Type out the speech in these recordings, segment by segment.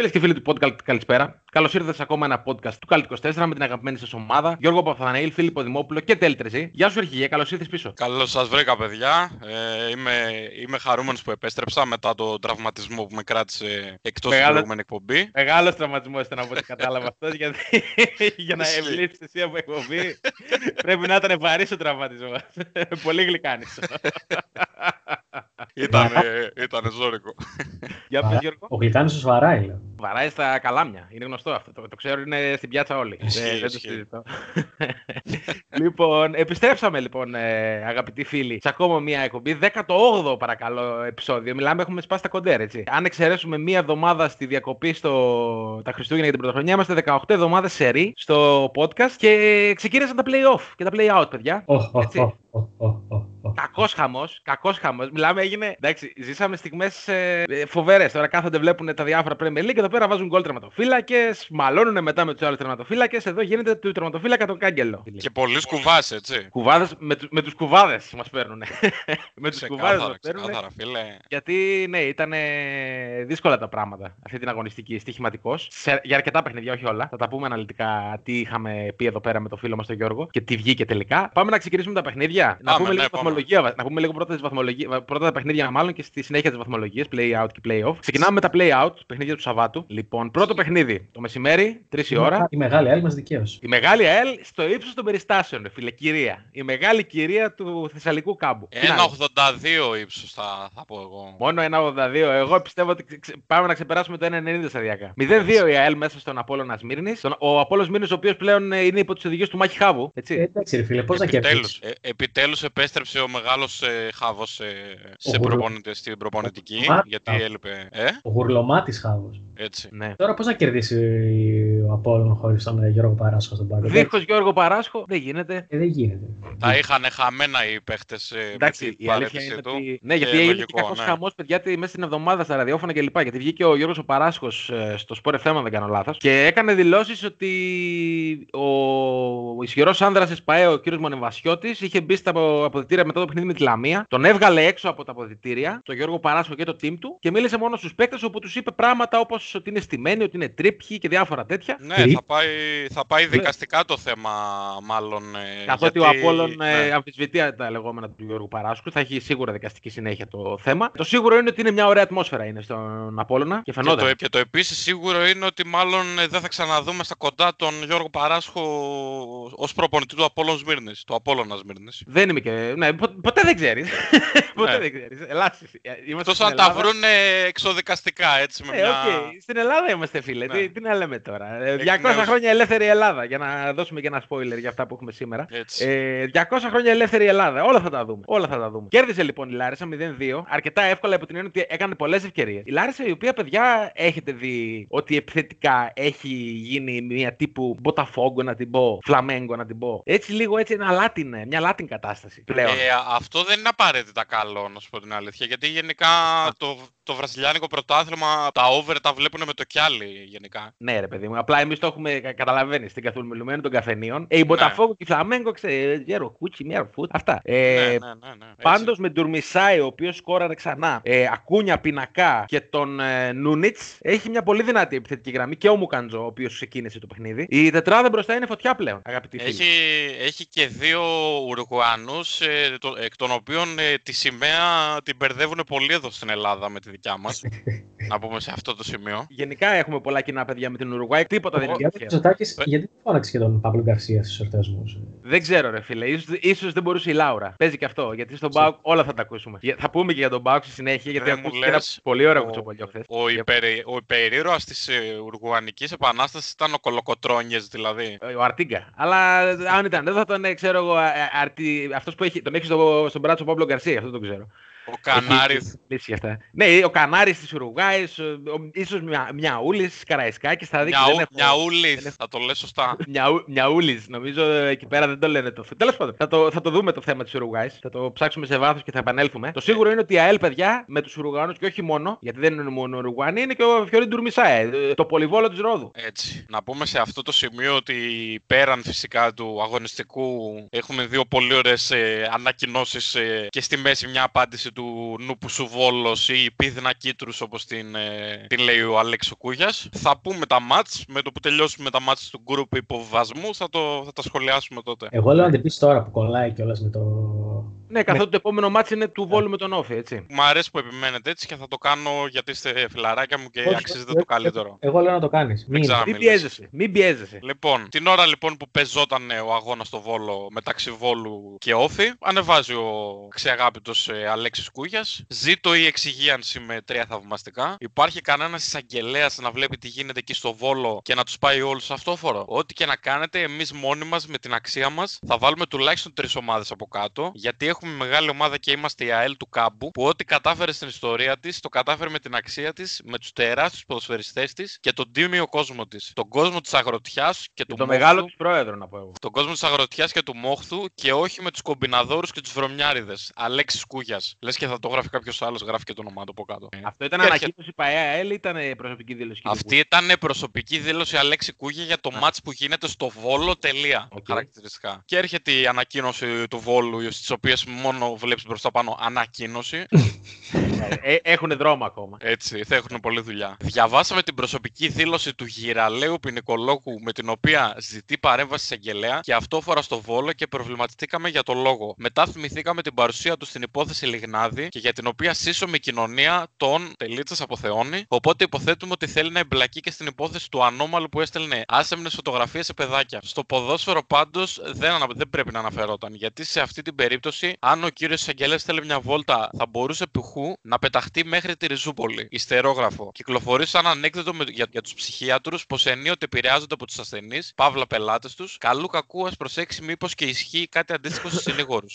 Φίλες και φίλοι του podcast, καλησπέρα. Καλώς ήρθατε σε ακόμα ένα podcast του Cult 24 με την αγαπημένη σας ομάδα Γιώργο Παπαθαναήλ, Φίλιππο Δημόπουλο και Τέλη Τρεζή. Γεια σου, Αρχηγέ, καλώς ήρθες πίσω. Καλώς σας βρήκα, παιδιά. Ε, είμαι είμαι χαρούμενος που επέστρεψα μετά τον τραυματισμό που με κράτησε εκτός Μεγάλο- την προηγούμενη εκπομπή. Μεγάλος τραυματισμός ήταν από ό,τι κατάλαβα αυτό, γιατί για να Ισχύει. ευλήψει εσύ από εκπομπή πρέπει να ήταν βαρύς ο τραυματισμός. Πολύ γλυκάνισο. ήταν, ήταν ζώρικο. Για πες, Γιώργο. Ο Γλυκάνης βαράει, λέω. Βαράει στα καλάμια. Είναι γνωστό αυτό. Το, το ξέρω, είναι στην πιάτσα όλοι. Ισχύει, δεν, δεν το ισχύει. συζητώ. λοιπόν, επιστρέψαμε λοιπόν, ε, αγαπητοί φίλοι, σε ακόμα μία εκπομπή. 18ο παρακαλώ επεισόδιο. Μιλάμε, έχουμε σπάσει τα κοντέρ, έτσι. Αν εξαιρέσουμε μία εβδομάδα στη διακοπή στο... τα Χριστούγεννα για την Πρωτοχρονιά, είμαστε 18 εβδομάδες σε ρί στο podcast και ξεκίνησαν τα play-off και τα play-out, παιδιά. Οχ, οχ, Έτσι. οχ, οχ, οχ, οχ, οχ. Κακός χαμός, κακός χαμός. Μιλάμε, έγινε. Εντάξει, ζήσαμε στιγμές ε, φοβερές. Τώρα κάθονται, βλέπουν τα διάφορα Premier League και εδώ πέρα βάζουν γκολ τερματοφύλακες. Μαλώνουν μετά με τους άλλους τερματοφύλακες. Εδώ γίνεται του τερματοφύλακα τον κάγκελο. Και πολλοί κουβάς, έτσι. Κουβάδες με, του- με τους κουβάδες μας παίρνουν. με τους κουβάδες μας Ξεκάθαρα, παίρνουν. ξεκάθαρα, φίλε. Γιατί ναι, ήταν δύσκολα τα πράγματα αυτή την αγωνιστική στοιχηματικός. Για αρκετά παιχνίδια, όχι όλα. Θα τα πούμε αναλυτικά τι είχαμε πει εδώ πέρα με το φίλο μας τον Γιώργο και τι βγήκε τελικά. Πάμε να ξεκινήσουμε τα παιχνίδια. να Πάμε, πούμε ναι, λίγο πάμε. βαθμολογία. βα- Να πούμε λίγο πρώτα, τις βαθμολογίες- πρώτα τα παιχνίδια, μάλλον και στη συνέχεια τι βαθμολογίε, play out και play off. Ξεκινάμε με τα play out, παιχνίδια του Σαββάτου. Λοιπόν, πρώτο παιχνίδι το μεσημέρι, 3 η ώρα. Η μεγάλη άλλη μας δικαίωσε. Η μεγάλη ΑΕΛ στο ύψος των περιστάσεων, ρε φίλε, κυρία. Η μεγάλη κυρία του Θεσσαλικού κάμπου. Τι να είναι; 1,82 ύψος θα, θα πω εγώ. Μόνο 1,82. Εγώ πιστεύω ότι ξε- πάμε να ξεπεράσουμε το 1,90 σταδιακά. 0-2 η ΑΕΛ μέσα στον Απόλλωνα Σμύρνη. Ο Απόλλων Σμύρνη, ο οποίος πλέον ε, είναι υπό τις οδηγίες του Μάκη Χάβου. Έτσι. Ε, Εντάξει, ρε φίλε, πώς να Επιτέλους, κερδίσεις; ε, επιτέλους επέστρεψε ο μεγάλος ε, Χάβος ε, σε Γουρλο- προπονητη- στην προπονητική, Μα- γιατί Α. έλειπε. Ε, Ο γουρλωμάτης χάβος. έτσι. Ναι. Τώρα πώς να κερδίσει ο Απόλλων χωρίς τον ε, Γιώργο Παράσχο στον πάγκο; Δίχως Γιώργο Παράσχο δεν γίνεται. Ε, δεν γίνεται. Τα είχαν χαμένα οι παίχτες ε, Εντάξει, με την η αλήθεια παρέτηση είναι του. ότι. Ναι, γιατί Ε, έγινε λογικό, και κακό ναι. χαμός, παιδιά, ότι μέσα στην εβδομάδα στα ραδιόφωνα κλπ. Γιατί βγήκε ο Γιώργος ο Παράσχος στο Sport FM, αν δεν κάνω λάθος, και έκανε δηλώσεις ότι ο ισχυρός άνδρας ΕΣΠΑΕ, ο κ. Μονεβασιώτης, είχε μπει στα απο- αποδητήρια μετά το παιχνίδι με τη Λαμία, τον έβγαλε έξω από τα αποδητήρια, τον Γιώργο Παράσχο και το team του, και μίλησε μόνο στους παίκτες όπου τους είπε πράγματα όπως ότι είναι στημένοι, ότι είναι τρίπχοι και διάφορα τέτοια. Ναι, Τι; θα πάει, θα πάει δικαστικά το θέμα, μάλλον. ε, Καθότι γιατί- ο Απόλλων ναι. ε, αμφισβητεί τα λεγόμενα του Γιώργου Παράσκου, θα έχει σίγουρα δικαστική συνέχεια το θέμα. Το σίγουρο είναι ότι είναι μια ωραία ατμόσφαιρα είναι στον Απόλλωνα και Και φαινόταν. το, και το επίσης σίγουρο είναι ότι μάλλον ε, δεν θα ξαναδούμε στα κοντά τον Γιώργο Παράσχο ως προπονητή του Απόλλων Σμύρνης, του Απόλλωνας Σμύρνης. Δεν είμαι και. Ναι, πο- ποτέ δεν ξέρεις. ποτέ Ναι. δεν ξέρεις. Ελάτε. Είμαστε Εκτός στην αν τα Ελλάδα. βρουν εξοδικαστικά, έτσι, με Ε, μια... οκ. Στην Ελλάδα είμαστε, φίλε. Ναι. Τι, τι να λέμε τώρα. Ε, Εκ 200 νέους. χρόνια ελεύθερη Ελλάδα. Για να δώσουμε και ένα spoiler για αυτά που έχουμε σήμερα. Έτσι. Ε, 200 χρόνια ελεύθερη Ελλάδα. Όλα θα τα δούμε. Όλα θα τα δούμε. Κέρδισε λοιπόν η Λάρισα 0-2. Αρκετά εύκολα υπό την έννοια ότι έκανε πολλές ευκαιρίες. Η Λάρισα, η οποία παιδιά έχετε δει ότι επιθετικά έχει γίνει μια τύπου Μποταφόγκο να την πω, Φλαμέγκο να την πω. Έτσι λίγο έτσι ένα Latin, μια Latin κατάσταση πλέον. Ε, αυτό δεν είναι απαραίτητα καλό, να σου πω την αλήθεια. Γιατί γενικά το, το βραζιλιάνικο πρωτάθλημα, τα over τα βλέπουν με το κιάλι γενικά. Ναι, ρε παιδί μου. Απλά εμείς το έχουμε καταλαβαίνει στην καθολμηλουμένη των καφενείων. Ε, η Μποταφόγκο και η Φλαμέγκο, ξέρει, γέρο κούτσι, μία φουτ. Αυτά. Ε, ναι, ναι, ναι, ναι. έτσι. Πάντως με Ντουρμισάη, ο οποίος σκόραρε ξανά, ε, Ακούνια Πινακά και τον ε, Νούνιτς, έχει μια πολύ δυνατή επιθετική γραμμή και ο Μουκαντζό, ο οποίος ξεκίνησε το παιχνίδι. Η τετράδα μπροστά είναι φωτιά πλέον, αγαπητοί φίλοι. Έχει, έχει και δύο Ουρουγουανούς, ε, το- εκ των οποίων ε, τη σημαία την μπερδεύουν πολύ εδώ στην Ελλάδα με τη δικιά μας. να πούμε σε αυτό το σημείο. Γενικά έχουμε πολλά κοινά παιδιά με την Ουρουγουάη. Τίποτα δεν είναι Γιατί τυχαίο. Μητσοτάκης, γιατί δεν φώναξε και τον Παύλο Γκαρσία στους εορτασμούς; Δεν ξέρω, ρε φίλε. Ίσως, ίσως δεν μπορούσε η Λάουρα. Παίζει και αυτό. Γιατί στον Μπάουκ όλα θα τα ακούσουμε. Για- Θα πούμε και για τον Μπάουκ στη συνέχεια, γιατί Δεν μου ακούστηκε ένα λες, πολύ ωραίο ο- κουτσοπολιό χθες. Ο, υπερη, ο υπερήρωας της ε, Ουρουγουανικής Επανάστασης ήταν ο Κολοκοτρόνιες δηλαδή. Ο Αρτίγκα. Αλλά αν ήταν, δεν θα τον ε, ξέρω εγώ. Αυτός που έχει, τον έχει στο, στον μπράτσο Παύλο Γκαρσία, αυτό το ξέρω. Ο Κανάρης. Λύση για αυτά. Ναι, ο Κανάρης της Ουρουγάης, ίσως μια, μια Ούλη, Καραϊσκάκης, θα δείξει. δεν έχω- Μιαούλης, δεν έχω- θα το λες σωστά. Μιαού- Μιαούλης, νομίζω ε, εκεί πέρα δεν το λένε το Τέλος πάντων, θα το, θα το δούμε το θέμα της Ουρουγάης. Θα το ψάξουμε σε βάθος και θα επανέλθουμε. Το σίγουρο είναι ότι η ΑΕΛ, παιδιά, με τους Ουρουγανού και όχι μόνο, γιατί δεν είναι μόνο Ουρουγουάνοι, είναι και ο Φιωρή Ντουρμισάε, ε, το πολυβόλο της Ρόδου. Έτσι. Να πούμε σε αυτό το σημείο ότι πέραν φυσικά του αγωνιστικού έχουμε δύο πολύ ωραίες ανακοινώσεις και στη μέση μια απάντηση του Νούπου Σουβόλο ή Πίδνα Κίτρους όπως την, ε, την λέει ο Αλέξο Κούγιας. Θα πούμε τα μάτς με το που τελειώσουμε τα μάτς του γκρουπ υποβασμού θα, το, θα τα σχολιάσουμε τότε. Εγώ λέω να την πεις τώρα που κολλάει κιόλας με το. Ναι, καθότι το επόμενο μάτσο είναι του Βόλου με τον Όφη, έτσι. Μου αρέσει που επιμένετε έτσι και θα το κάνω γιατί είστε φιλαράκια μου και Όχι, αξίζετε ε, το ε, καλύτερο. Εγώ λέω να το κάνεις. Δεν ξέρω. Μην μιλάς. πιέζεσαι, μην πιέζεσαι. Λοιπόν, την ώρα λοιπόν που πεζόταν ο αγώνας στο Βόλο μεταξύ Βόλου και Όφη, ανεβάζει ο ξεαγάπητος ε, Αλέξη Κούγιας. Ζήτω η εξυγίανση με τρία θαυμαστικά. Υπάρχει κανένας εισαγγελέας να βλέπει τι γίνεται εκεί στο Βόλο και να τους πάει όλους σε αυτόφορο; Ό,τι και να κάνετε, εμείς μόνοι μας με την αξία μας θα βάλουμε τουλάχιστον τρεις ομάδες από κάτω. Γιατί έχουμε μεγάλη ομάδα και είμαστε η ΑΕΛ του Κάμπου που ό,τι κατάφερε στην ιστορία της, το κατάφερε με την αξία της, με τους τεράστιους ποδοσφαιριστές της και τον τίμιο κόσμο της. Τον κόσμο της αγροτιάς και Και του το μόχθου. μεγάλο του πρόεδρο, να πω εγώ. Τον κόσμο της αγροτιάς και του μόχθου και όχι με τους κομπιναδόρους και τους βρωμιάριδες. Αλέξης Κούγιας. Λες και θα το γράφει κάποιος άλλος, γράφει και το όνομά του από κάτω. Αυτό ήταν Και έρχεται- ανακοίνωση ΠΑΕ ΑΕΛ ή ήταν ε, προσωπική δήλωση. κύριε Αυτή ήταν προσωπική δήλωση Αλέξη Κούγια για το Α. ματς που γίνεται στο Βόλο. Τελεία. Οκ. Χαρακτηριστικά. Και έρχεται η ανακοίνωση του Βόλου, στις οποίες μόνο βλέπεις μπροστά πάνω ανακοίνωση. Ε, έχουν δρόμο ακόμα. Έτσι, θα έχουν πολλή δουλειά. Διαβάσαμε την προσωπική δήλωση του γηραλέου ποινικολόγου με την οποία ζητεί παρέμβαση σε εισαγγελέα και αυτό φορά στο Βόλο και προβληματιστήκαμε για το λόγο. Μετά θυμηθήκαμε την παρουσία του στην υπόθεση Λιγνάδη και για την οποία σύσσωμη κοινωνία τον τελίτσα αποθεώνει. Οπότε υποθέτουμε ότι θέλει να εμπλακεί και στην υπόθεση του ανώμαλου που έστελνε άσεμνες φωτογραφίες σε παιδάκια. Στο ποδόσφαιρο πάντως δεν, ανα- δεν πρέπει να αναφερόταν γιατί σε αυτή την περίπτωση, αν ο κύριος Αγγελέας θέλει μια βόλτα, θα μπορούσε π.χ. να πεταχτεί μέχρι τη Ριζούπολη. Ιστερόγραφο. Κυκλοφορεί σαν ανέκδοτο με- για, για τους ψυχίατρους πως ενίοτε επηρεάζονται από τους ασθενείς, παύλα πελάτες τους. Καλού κακού ας προσέξει μήπως και ισχύει κάτι αντίστοιχο στους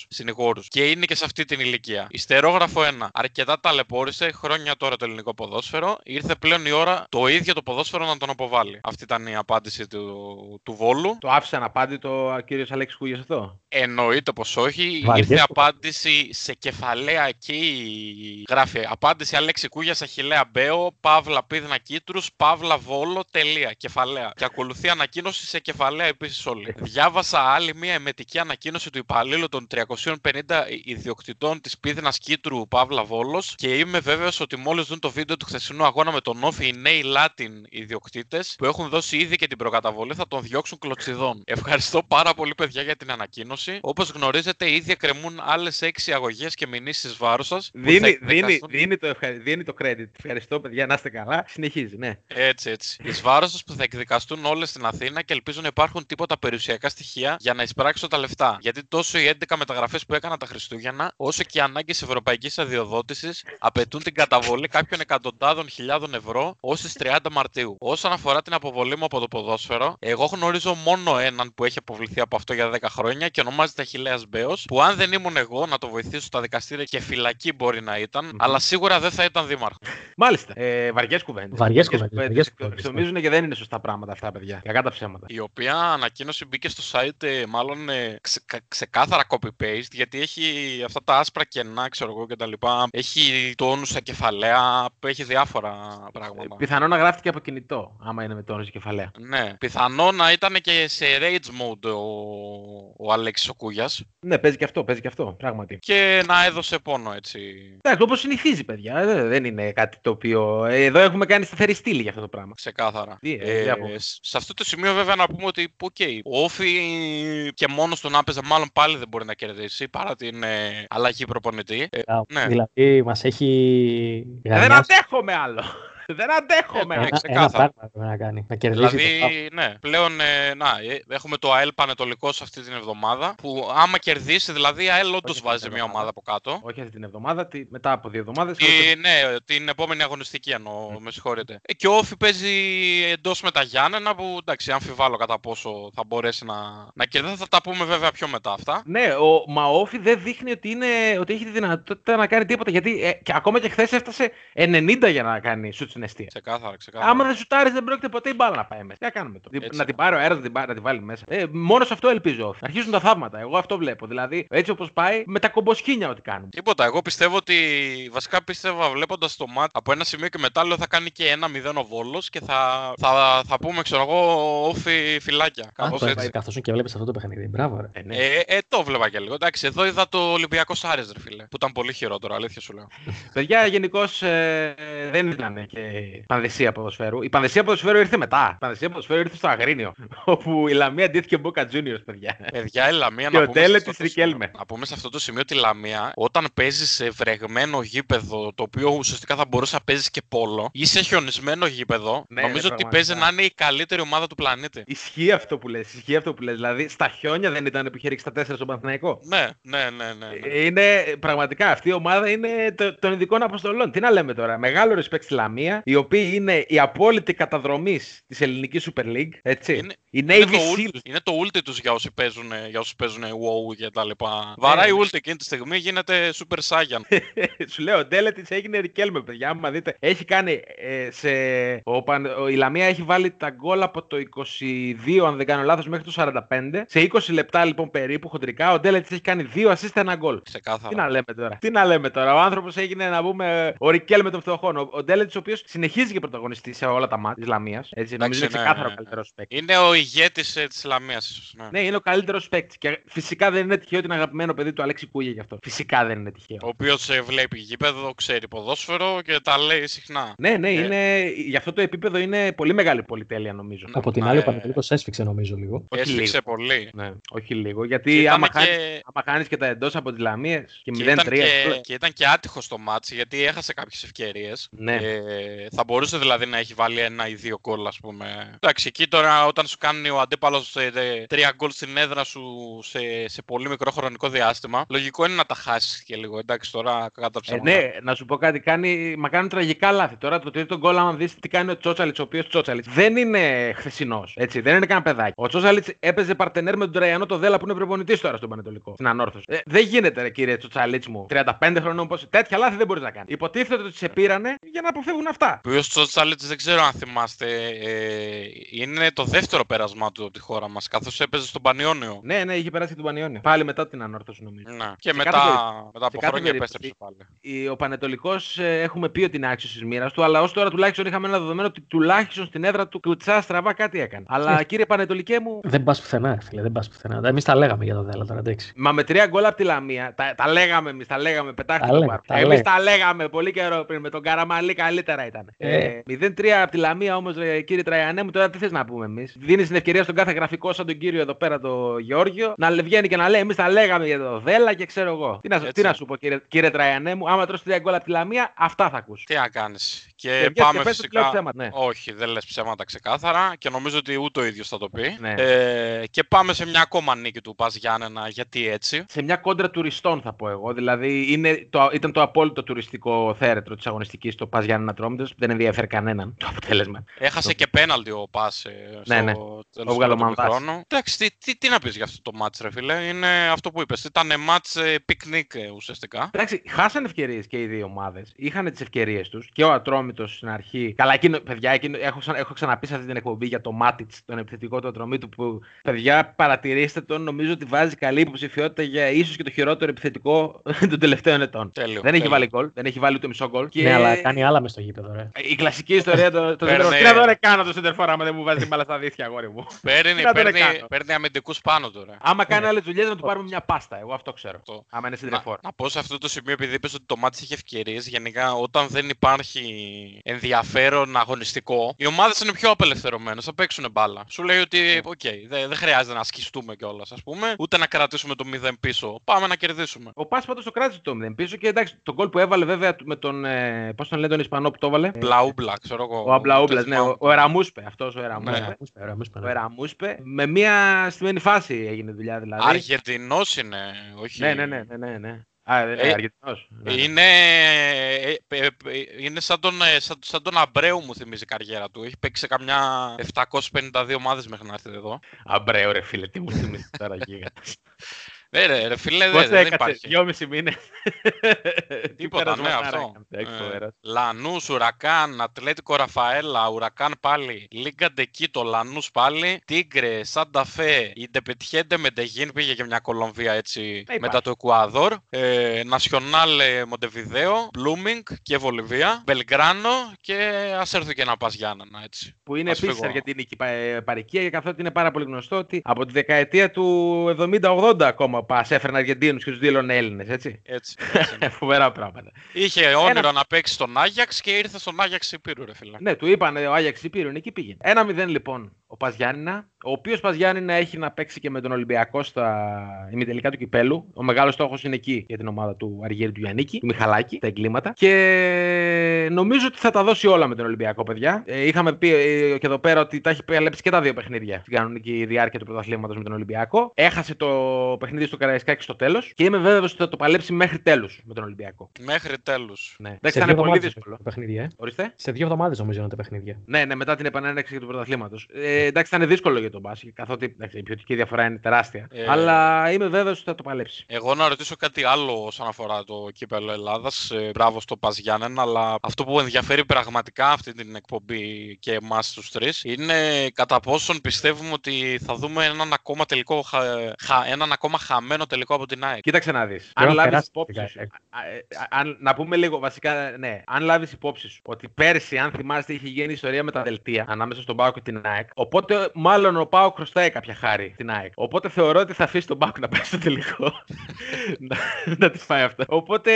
συνηγόρους. Και είναι και σε αυτή την ηλικία. Ιστερόγραφο 1. Αρκετά ταλαιπώρησε χρόνια τώρα το ελληνικό ποδόσφαιρο. Ήρθε πλέον η ώρα το ίδιο το ποδόσφαιρο να τον αποβάλει. Αυτή ήταν η απάντηση του, του Βόλου. Το άφησε αναπάντητο ο κύριος Αλέξης Κούγια αυτό; Εννοείται πως όχι. Βαριές Ήρθε που- απάντηση σε κεφαλαία εκεί. Γράφει απάντηση Αλέξη Κούγια Αχιλέα Μπέο, Παύλα Πίδνα Κίτρους, Παύλα Βόλο, τελεία. Κεφαλαία. Και ακολουθεί ανακοίνωση σε κεφαλαία επίσης όλοι. Διάβασα άλλη μια εμετική ανακοίνωση του υπαλλήλου των 350 ιδιοκτητών της Πίδνας Κίτρου Παύλα Βόλος και είμαι βέβαιος ότι μόλις δουν το βίντεο του χθεσινού αγώνα με τον Όφη οι νέοι Λάτιν ιδιοκτήτες που έχουν δώσει ήδη και την προκαταβολή θα τον διώξουν κλωτσιδών. Ευχαριστώ πάρα πολύ, παιδιά, για την ανακοίνωση. Όπως γνωρίζετε, ήδη εκκρεμούν άλλες 6 αγωγές και μηνύσεις βάρου σας. Δίνει, δίνει, δίνει, το ευχα... δίνει το credit. Ευχαριστώ, παιδιά, να είστε καλά. Συνεχίζει, ναι. Έτσι, έτσι. Εις βάρος του που θα εκδικαστούν όλες στην Αθήνα και ελπίζω να υπάρχουν τίποτα περιουσιακά στοιχεία για να εισπράξω τα λεφτά. Γιατί τόσο οι 11 μεταγραφές που έκανα τα Χριστούγεννα, όσο και οι ανάγκε ευρωπαϊκής αδειοδότησης απαιτούν την καταβολή κάποιων εκατοντάδων χιλιάδων ευρώ ω τι 30 Μαρτίου. Όσον αφορά την αποβολή μου από το ποδόσφαιρο, εγώ γνωρίζω μόνο έναν που έχει αποβληθεί από αυτό για 10 χρόνια και ονομάζεται Αχηλέα Μπέος, που αν δεν ήμουν εγώ να το βοηθήσω στα δικαστήρια και φυλακή μπορεί να ήταν, Μμμ. αλλά σίγουρα δεν θα ήταν δήμαρχος. Μάλιστα. Ε, Βαριές κουβέντες. Βαριές κουβέντες, βαριές κουβέντες. Ψωμίζουν και δεν είναι σωστά πράγματα αυτά, παιδιά. Κακά τα ψέματα. Η οποία ανακοίνωση μπήκε στο site ε, μάλλον ε, ξε, κα- ξεκάθαρα copy-paste γιατί έχει αυτά τα άσπρα κενά, ξέρω εγώ και τα λοιπά. Έχει τόνους στα κεφαλαία, έχει διάφορα πράγματα. Πιθανό να γράφτηκε από κινητό, άμα είναι με τόνωση κεφαλαία. Ναι, πιθανό να ήταν και σε rage mode ο, ο Αλέξης ο Κούγιας Ναι, παίζει και αυτό, παίζει και αυτό, πράγματι. και να έδωσε πόνο έτσι. Εντάξει, όπως συνηθίζει, παιδιά. ε, Δεν είναι κάτι το οποίο. ε, Εδώ έχουμε κάνει σταθερή στήλη για αυτό το πράγμα. Ξεκάθαρα. Τι, ε, για πω. σ- σε αυτό το σημείο βέβαια να πούμε ότι οκ, ο ΟΦΗ και μόνος του να παίζει μάλλον πάλι δεν μπορεί να κερδίσει παρά την ε, αλλαγή προπονητή. Ε, ναι. Δηλαδή μας έχει. Ε, δεν γαμιάσει- αντέχομαι άλλο. Δεν αντέχομαι. Ε, Ένα, ξεκάθαρα. ένα πράγμα πρέπει να κάνει. Να κερδίσει το Δηλαδή, ναι, πλέον ε, να, ε, έχουμε το ΑΕΛ Πανετολικό αυτή την εβδομάδα. Που άμα κερδίσει, δηλαδή η ΑΕΛ όντως αυτή την βάζει μια εβδομάδα. ομάδα από κάτω. Όχι αυτή την εβδομάδα, τη- μετά από δύο εβδομάδες. Τη, ναι, την επόμενη αγωνιστική εννοώ, με συγχωρείτε. Ε, και ο Όφη παίζει εντός με τα Γιάννενα που εντάξει, αμφιβάλλω κατά πόσο θα μπορέσει να, να κερδίσει. Θα τα πούμε βέβαια πιο μετά αυτά. Ναι, ο Μαόφι δεν δείχνει ότι, είναι, ότι έχει τη δυνατότητα να κάνει τίποτα. Γιατί ε, και ακόμα και χθες έφτασε 90 για να κάνει σουτ στην αιστεία. Ξεκάθαρα, ξεκάθαρα. Άμα δεν σουτάρει, δεν πρόκειται ποτέ η μπάλα να πάει μέσα. Τι να κάνουμε τώρα; Έτσι. Να την πάρει ο αέρα, να την, πάρει- να την βάλει μέσα. Ε, μόνος σε αυτό ελπίζω. Θα αρχίσουν τα θαύματα. Εγώ αυτό βλέπω. Δηλαδή, έτσι όπως πάει, με τα κομποσκίνια ό,τι κάνουμε. Τίποτα. Εγώ πιστεύω ότι βασικά πίστευα βλέποντας το μάτ από ένα σημείο και μετά λέω θα κάνει και ένα 0 ο Βόλος και θα, θα, θα πούμε, ξέρω εγώ, όφι φυλάκια. Α, Κάπως το έτσι. έτσι. Καθώς και βλέπεις αυτό το παιχνίδι. Μπράβο, ρε. Ε, ναι. Ε, ε, το βλέπα και λίγο. Εντάξει, εδώ είδα το Ολυμπιακό Άρε, ρε φίλε. Που ήταν πολύ χειρότερο, αλήθεια σου λέω. Παιδιά, γενικώς ε, δεν ήταν και πανδεσία ποδοσφαίρου. Η πανδεσία ποδοσφαίρου ήρθε μετά. Η πανδεσία ποδοσφαίρου ήρθε στο Αγρίνιο. Όπου η Λαμία αντίθηκε Μπόκα Juniors, παιδιά. Παιδιά, η Λαμία Και να ο πούμε, σε Τέλε αυτό της το σημείο- Ρικέλμε. να πούμε σε αυτό το σημείο τη Λαμία, όταν παίζει σε βρεγμένο γήπεδο, το οποίο ουσιαστικά θα μπορούσε να παίζει και πόλο, ή σε χιονισμένο γήπεδο, Ναι, νομίζω ναι, ότι πραγματικά. παίζει να είναι η καλύτερη ομάδα του πλανήτη. Ισχύει αυτό που λες, ισχύει αυτό που λες. Δηλαδή, στα χιόνια δεν ήταν που είχε ρίξει τα τέσσερα στον Παναθηναϊκό. Ναι, ναι, ναι, ναι. ναι. Ε, Είναι πραγματικά αυτή η ομάδα είναι το- των ειδικών αποστολών. Τι να λέμε τώρα. Μεγάλο respect στη Λαμία, οι οποίοι είναι η απόλυτη καταδρομή της ελληνικής Super League. Έτσι. Είναι- η Είναι Navy το, Seals. ult, είναι το ulti τους για όσοι παίζουν, για όσοι παίζουν WoW και τα λοιπά. Βαράει ναι. ulti εκείνη τη στιγμή, γίνεται Super Saiyan. Σου λέω, ο Ντέλετη έγινε Ρικέλμε, παιδιά. Άμα δείτε, έχει κάνει ε, σε. Ο, Παν- ο- η Λαμία έχει βάλει τα γκολ από το 22, αν δεν κάνω λάθος, μέχρι το 45. Σε 20 λεπτά λοιπόν περίπου χοντρικά, ο Ντέλετη έχει κάνει δύο assist ένα γκολ. Τι Ξεκάθαρα. να λέμε τώρα. Τι να λέμε τώρα. Ο άνθρωπος έγινε να πούμε ο Ρικέλ των φτωχών. Ο, ο Ντέλετ, ο οποίος συνεχίζει και πρωταγωνιστή σε όλα τα μάτια της Λαμίας. Έτσι, νομίζω είναι ναι, ξεκάθαρο ναι. ο καλύτερος παίκτης. Είναι ο ηγέτης ε, της Λαμίας, ίσως. Ναι. Ναι, είναι ο καλύτερος παίκτης. Και φυσικά δεν είναι τυχαίο ότι είναι αγαπημένο παιδί του Αλέξη Κούγια γι' αυτό. Φυσικά δεν είναι τυχαίο. Ο οποίος ε, βλέπει γήπεδο, ξέρει ποδόσφαιρο και τα λέει συχνά. Ναι, ναι, Ε. είναι, γι' αυτό το επίπεδο είναι πολύ μεγάλη πολυτέλεια νομίζω. Από την Ναι. άλλη, ο Παναγιώτος έσφιξε νομίζω λίγο. Όχι Έσφιξε λίγο. πολύ. Ναι, όχι λίγο. Και Γιατί ήταν άμα, και- χάνεις, άμα χάνεις και τα εντός από τις Λαμίες και 0-3. Και ήταν και, όλα- και ήταν και άτυχο το μάτς γιατί έχασε κάποιες ευκαιρίες. Ναι. Ε, θα μπορούσε δηλαδή να έχει βάλει ένα ή δύο γκολ, ας πούμε. Εντάξει, εκεί τώρα όταν σου κάνει ο αντίπαλος ε, ε, τρία γκολ στην έδρα σου σε, σε πολύ μικρό χρονικό διάστημα, λογικό είναι να τα χάσεις και λίγο. Εντάξει, τώρα κατά Ε, ψέματα. ναι, να σου πω κάτι, κάνει, μα κάνουν τραγικά λάθη. Τώρα το τρίτο γκολ, άμα δεις τι κάνει ο Τσότσαλιτς, ο οποίος Τσότσαλιτς δεν είναι χθεσινός. Έτσι, δεν είναι κανένα παιδάκι. Ο Τσότσαλιτς έπαιζε παρτενέρ με τον Τραϊανό το Δέλα που είναι προπονητής τώρα στον Πανετολικό. Στην ανόρθωση. Ε, δεν γίνεται, ρε, κύριε Τσότσαλιτς μου. 35 χρονών πώς. Τέτοια λάθη δεν μπορείς να κάνεις. Υποτίθεται ότι σε πήρανε για να αποφεύγουν αυτά. Ο οποίος Τσότσαλιτς δεν ξέρω αν θυμάστε, ε, είναι το δεύτερο πέρασμά του από τη χώρα μας, καθώς έπαιζε στον Πανιόνιο. Ναι, ναι, είχε περάσει και τον Πανιόνιο. Πάλι μετά την ανόρθωση νομίζω. Ναι. Και Σε μετά, κάθε περίπτωση- μετά από σε κάθε χρόνια περίπτωση- επέστρεψε πάλι. Η- Ο Πανετολικός έχουμε πει ότι είναι άξιος της μοίρας του, αλλά ως τώρα τουλάχιστον είχαμε ένα δεδομένο ότι τουλάχιστον στην έδρα του κουτσά στραβά κάτι έκανε. Αλλά κύριε Πανετολικέ μου, Δεν πας πουθενά, ρε φίλε, δεν πας πουθενά. Εμείς τα λέγαμε για το Δέλα τώρα, εντάξει. Μα με τρία γκολ από τη Λαμία, τα, τα λέγαμε εμείς, τα λέγαμε, πετάχτε Τα το λέγαμε, πάρ. τα Εμείς λέγαμε. τα λέγαμε πολύ καιρό πριν, με τον Καραμαλή καλύτερα ήταν. Ε. Ε, 0-3 από τη Λαμία όμως, κύριε Τραϊανέ μου, τώρα τι θες να πούμε εμείς; Δίνεις την ευκαιρία στον κάθε γραφικό σαν τον κύριο εδώ πέρα, το Γεώργιο, να λε- βγαίνει και να λέει: Εμείς τα λέγαμε για το Δέλα και ξέρω εγώ. Τι να, σου- Έτσι. τι να σου πω, κύριε, κύριε Τραϊανέ μου, άμα τρώσει τρία γκολ από τη Λαμία, αυτά θα ακούσει. Τι να κάνεις. Και, Και βγες πάμε και πες ότι φυσικά... λέω ψέματα, ναι. Όχι, δεν λες ψέματα ξεκάθαρα και νομίζω ότι ούτε ο ίδιος θα το πει. Ναι. Ε, και πάμε σε μια ακόμα νίκη του Πας Γιάννενα, γιατί έτσι; σε μια κόντρα τουριστών θα πω εγώ. Δηλαδή είναι το, ήταν το απόλυτο τουριστικό θέρετρο της αγωνιστικής το Πας Γιάννενα Ατρόμητο. Δεν ενδιαφέρει κανέναν το αποτέλεσμα. Έχασε και πέναλτι ο ΠΑΣ ε, στο Ναι, ναι. τέλος Ο του Γαλλομανδάς. πρώτου χρόνου. Εντάξει, τι, τι, τι να πεις για αυτό το ματς ρε φίλε. Είναι αυτό που είπες. Ήταν ματς ε, πικνίκ ε, ουσιαστικά. Εντάξει, χάσαν ευκαιρίες και οι δύο ομάδες. Είχαν τις ευκαιρίες τους και ο Ατρόμητος στην αρχή. Καλά, εκείνο, παιδιά, εκείνο, έχω, ξανα- έχω ξαναπεί σε αυτή την εκπομπή για το Μάτιτ, τον επιθετικό του Ατρομήτου. Που παιδιά, παρατηρήστε τον. Νομίζω ότι βάζει καλή υποψηφιότητα για ίσως και το χειρότερο επιθετικό των τελευταίων ετών. Τέλειο. Δεν έχει τέλειο. βάλει γκολ, δεν έχει βάλει ούτε μισό γκολ. Και... Ναι, αλλά κάνει άλλα μες στο γήπεδο, ρε. Η κλασική ιστορία των το Παίρνει- Τι να δω ρε κάνω το σεντερφόρ άμα δεν μου βάζει την μπάλα στα στήθια, αγόρι μου. Παίρνει, Τι να τον παίρνει, κάνω. παίρνει αμυντικούς πάνω τώρα. Άμα κάνει άλλες δουλειές να του πάρουμε μια πάστα. Εγώ αυτό ξέρω. Αυτό. Άμα είναι Να, σεντερφόρ. να πω σε αυτό το σημείο, επειδή είπες ότι το ματς είχε ευκαιρίες, γενικά όταν δεν υπάρχει ενδιαφέρον αγωνιστικό, οι ομάδες είναι πιο απελευθερωμένες, θα παίξουν μπάλα. Σου λέει ότι, Ναι. οκ, δεν, δεν χρειάζεται να σκιστούμε κιόλας, ας πούμε, ούτε να κρατήσουμε το 0 πίσω. Πάμε να κερδίσουμε. Ο ΠΑΣ πάντως το κράτησε το 0 πίσω και εντάξει, το γκολ που έβαλε βέβαια με τον. Ε, Πώς τον λένε τον Ισπανό που το έβαλε. Μπλαούμπλα, ξέρω εγώ. Ο Αμπλαούμπλας, Το ναι. θυμάμαι. Ο, ο Εραμούσπε, αυτός ο Ναι. Εραμούσπε. Ραμούσπε, Ραμούσπε, Ο ναι. Εραμούσπε. Με μία στημένη φάση έγινε δουλειά δηλαδή. Αργεντινός είναι, όχι; Ναι, ναι, ναι, ναι, ναι, ναι. Α, δεν Ε, είναι Αργεντινός. Ναι, ναι. Είναι, ε, ε, ε, είναι σαν, τον, ε, σαν, σαν τον Αμπρέου μου θυμίζει η καριέρα του. Έχει παίξει σε καμιά 752 ομάδες μέχρι να έρθει εδώ. Αμπρέο, ρε φίλε, τι μου θυμίζει τώρα γίγα. Ναι ρε, ρε φίλε, Πώς δεν, δεν έκατσε, υπάρχει. δυόμιση μήνες. Τι Τίποτα, ναι, περασματάρα αυτό. έκανε. Εντάξει, Ε, φοβερός. Λανούς, Ουρακάν, Ατλέτικο Ραφαέλα, Ουρακάν πάλι, Λίγκα Ντε Κίτο, Λανούς πάλι, Τίγκρε, Σάντα Φέ, Ιντεπεντιέντε Μεντεγίν πήγε και μια Κολομβία έτσι υπάρχει. μετά το Εκουάδορ, ε, Νασιονάλ ε, Μοντεβιδέο, Μπλούμινγκ και Βολιβία, Μπελγκράνο και ας έρθω και ένα Πας Γιάννενα έτσι. Που είναι Ας επίσης φύγω. αργεντινική πα- ε, παροικία, καθότι είναι πάρα πολύ γνωστό ότι από τη δεκαετία του 70-80 ακόμα πας έφεραν Αργεντίνους και τους δήλωνε Έλληνες, έτσι. έτσι, έτσι. ναι. Φοβερά πράγματα. Είχε όνειρο να παίξει στον Άγιαξ και ήρθε στον Άγιαξ Υπήρου ρε φίλε. Ναι, του είπαν ο Άγιαξ Υπήρων, εκεί πήγαινε. Ένα μηδέν λοιπόν ο Πα Γιάννηνα, ο οποίος Πα Γιάννηνα έχει να παίξει και με τον Ολυμπιακό στα ημιτελικά του κυπέλου. Ο μεγάλος στόχος είναι εκεί για την ομάδα του Αργύρι του Γιάννικη, του Μιχαλάκη, τα εγκλήματα. Και νομίζω ότι θα τα δώσει όλα με τον Ολυμπιακό, παιδιά. Ε, είχαμε πει ε, και εδώ πέρα ότι τα έχει παλέψει και τα δύο παιχνίδια στην κανονική διάρκεια του πρωταθλήματος με τον Ολυμπιακό. Έχασε το παιχνίδι στο Καραϊσκάκι στο τέλος και είμαι βέβαιος ότι θα το παλέψει μέχρι τέλους με τον Ολυμπιακό. Μέχρι τέλους. Ναι. Σε Εντάξει, δύο θα είναι πολύ εβδομάδες δύσκολο. το παιχνίδι, ε. Ορίστε. Σε δύο εβδομάδες νομίζω είναι τα παιχνίδια. Ναι, ναι, μετά την επανέναρξη του πρωταθλήματος. Ε, εντάξει, θα είναι δύσκολο για τον μπάσκετ, καθότι εντάξει, η ποιοτική διαφορά είναι τεράστια. Ε, Αλλά είμαι βέβαιος ότι θα το παλέψει. Εγώ να ρωτήσω κάτι άλλο όσον αφορά το κύπελο Ελλάδας. Μπράβο στο Πας Γιάννενα, αλλά αυτό που ενδιαφέρει πραγματικά αυτή την εκπομπή και εμάς τους τρεις είναι κατά πόσον πιστεύουμε ότι θα δούμε έναν ακόμα, τελικό, χα- χα- έναν ακόμα χαμένο τελικό από την ΑΕΚ. Κοίταξε να δεις. Πρέπει Αν να λάβεις περάσει υπόψη την σου. ΑΕΚ. α, ε, α, αν- Να πούμε λίγο βασικά, ναι. Αν λάβεις υπόψη σου ότι πέρσι, αν θυμάστε, είχε γίνει ιστορία με τα δελτία ανάμεσα στον Πάο και την ΑΕΚ. Οπότε, μάλλον ο Πάο χρωστάει κάποια χάρη στην ΑΕΚ. Οπότε θεωρώ ότι θα αφήσει τον Πάο να πάει στο τελικό. να, να της φάει αυτό. Οπότε,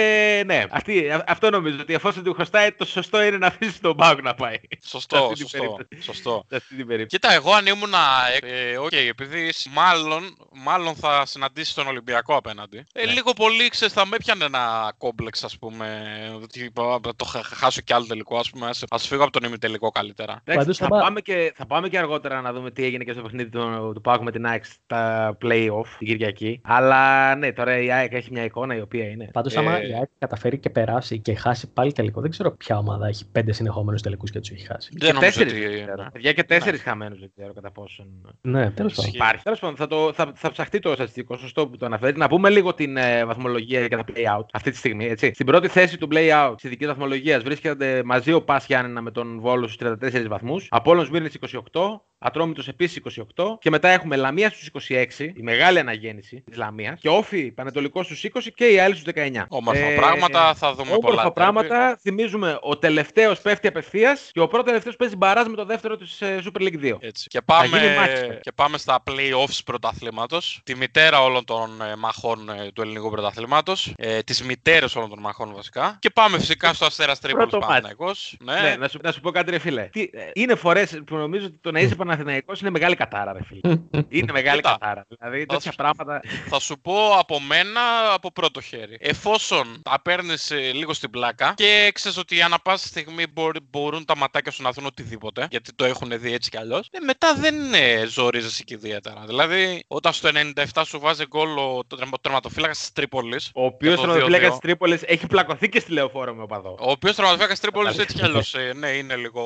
ναι. Αυτή, α- αυτό νομίζω ότι εφόσον του χρωστάει, το σωστό είναι να αφήσει τον Πάο να πάει. Σε Σωστό, αυτή την σωστό, περίπτωση. σωστό. Σε αυτή την περίπτωση. Κοίτα, εγώ αν ήμουν. Ε, οκ, επειδή σ- μάλλον, μάλλον θα συναντήσει τον Ολυμπιακό απέναντι. Ε, Ναι. Λίγο πολύ ξέρεις, θα με έπιανε ένα κόμπλεξ, ας πούμε. Ότι πα- πα- το χα- χάσω κι άλλο τελικό, ας πούμε. Α φύγω από τον ημιτελικό καλύτερα. Εντάξει, Πάντως θα, θα πά- πάμε και, θα πάμε και αργότερα να δούμε τι έγινε και στο παιχνίδι του, του ΠΑΟΚ με την ΑΕΚ στα play-off την Κυριακή. Αλλά ναι, τώρα η ΑΕΚ έχει μια εικόνα η οποία είναι. Πάντως, Ε, άμα η ΑΕΚ καταφέρει και περάσει και χάσει πάλι τελικό, δεν ξέρω ποια ομάδα έχει πέντε συνεχόμενους τελικούς και τους έχει χάσει. Δεν νομίζω τέσσερις, ότι. δεν ξέρω. Παιδιά και τέσσερις χαμένους δεν ξέρω κατά πόσον. Ναι, τέλος πάντων. Ισχύει. Υπάρχει. Τέλος πάντων, θα, το, θα, θα ψαχτεί το στατιστικό, σωστό που το αναφέρει. Να πούμε λίγο την ε, βαθμολογία για τα play-out αυτή τη στιγμή. Έτσι. Στην πρώτη θέση του play-out τη ειδική βαθμολογία βρίσκεται μαζί ο Πας Γιάννενα με τον Βόλος στους 34 βαθμούς. Απόλυτο Μύρνη 28. Ατρόμητος επίσης 28. Και μετά έχουμε Λαμίας στους 26, η μεγάλη αναγέννηση της Λαμίας. Και Όφη Πανετολικός στους 20 και οι άλλοι στους 19. Όμορφα Ε, πράγματα, θα δούμε πολλά. Όμορφα τέρμπι. πράγματα. Θυμίζουμε, ο τελευταίος πέφτει απευθείας και ο πρώτος τελευταίος παίζει μπαράζ με το δεύτερο της Super League 2. Έτσι. Και πάμε, γίνει μάχη. και πάμε στα play-offs πρωταθλήματος. Τη μητέρα όλων των ε, μαχών ε, του ελληνικού πρωταθλήματος. Ε, τις μητέρες όλων των μαχών βασικά. Και πάμε φυσικά στο Αστέρας Τρίπολης Πρώτο μάτς. Παναθηναϊκός. Ναι, Ναι, να σου, να σου πω κάτι, ρε φίλε. Τι, ε, είναι φορές που νομίζω ότι το να είσαι Παναθηναϊκός είναι μεγάλη κατάρα, ρε φίλε. είναι μεγάλη Κοίτα, κατάρα. Δηλαδή θα τέτοια σου- πράγματα. θα σου πω από μένα από πρώτο χέρι. Εφόσον τα παίρνεις λίγο στην πλάκα και ξέρεις ότι ανά πάσα στιγμή μπορεί- μπορούν τα ματάκια σου να δουν οτιδήποτε, γιατί το έχουν δει έτσι κι αλλιώς, ε, μετά δεν ε, ζορίζεσαι και ιδιαίτερα. Δηλαδή, όταν στο 97 σου βάζει γκολ ο τερματοφύλακας της Τρίπολης, Ο οποίος το τερματοφύλακας 2-2. της Τρίπολης έχει πλακωθεί και στη λεωφόρο με οπαδό. ο οποίος τερματοφύλακας της Τρίπολης έτσι κι αλλιώς ναι, είναι λίγο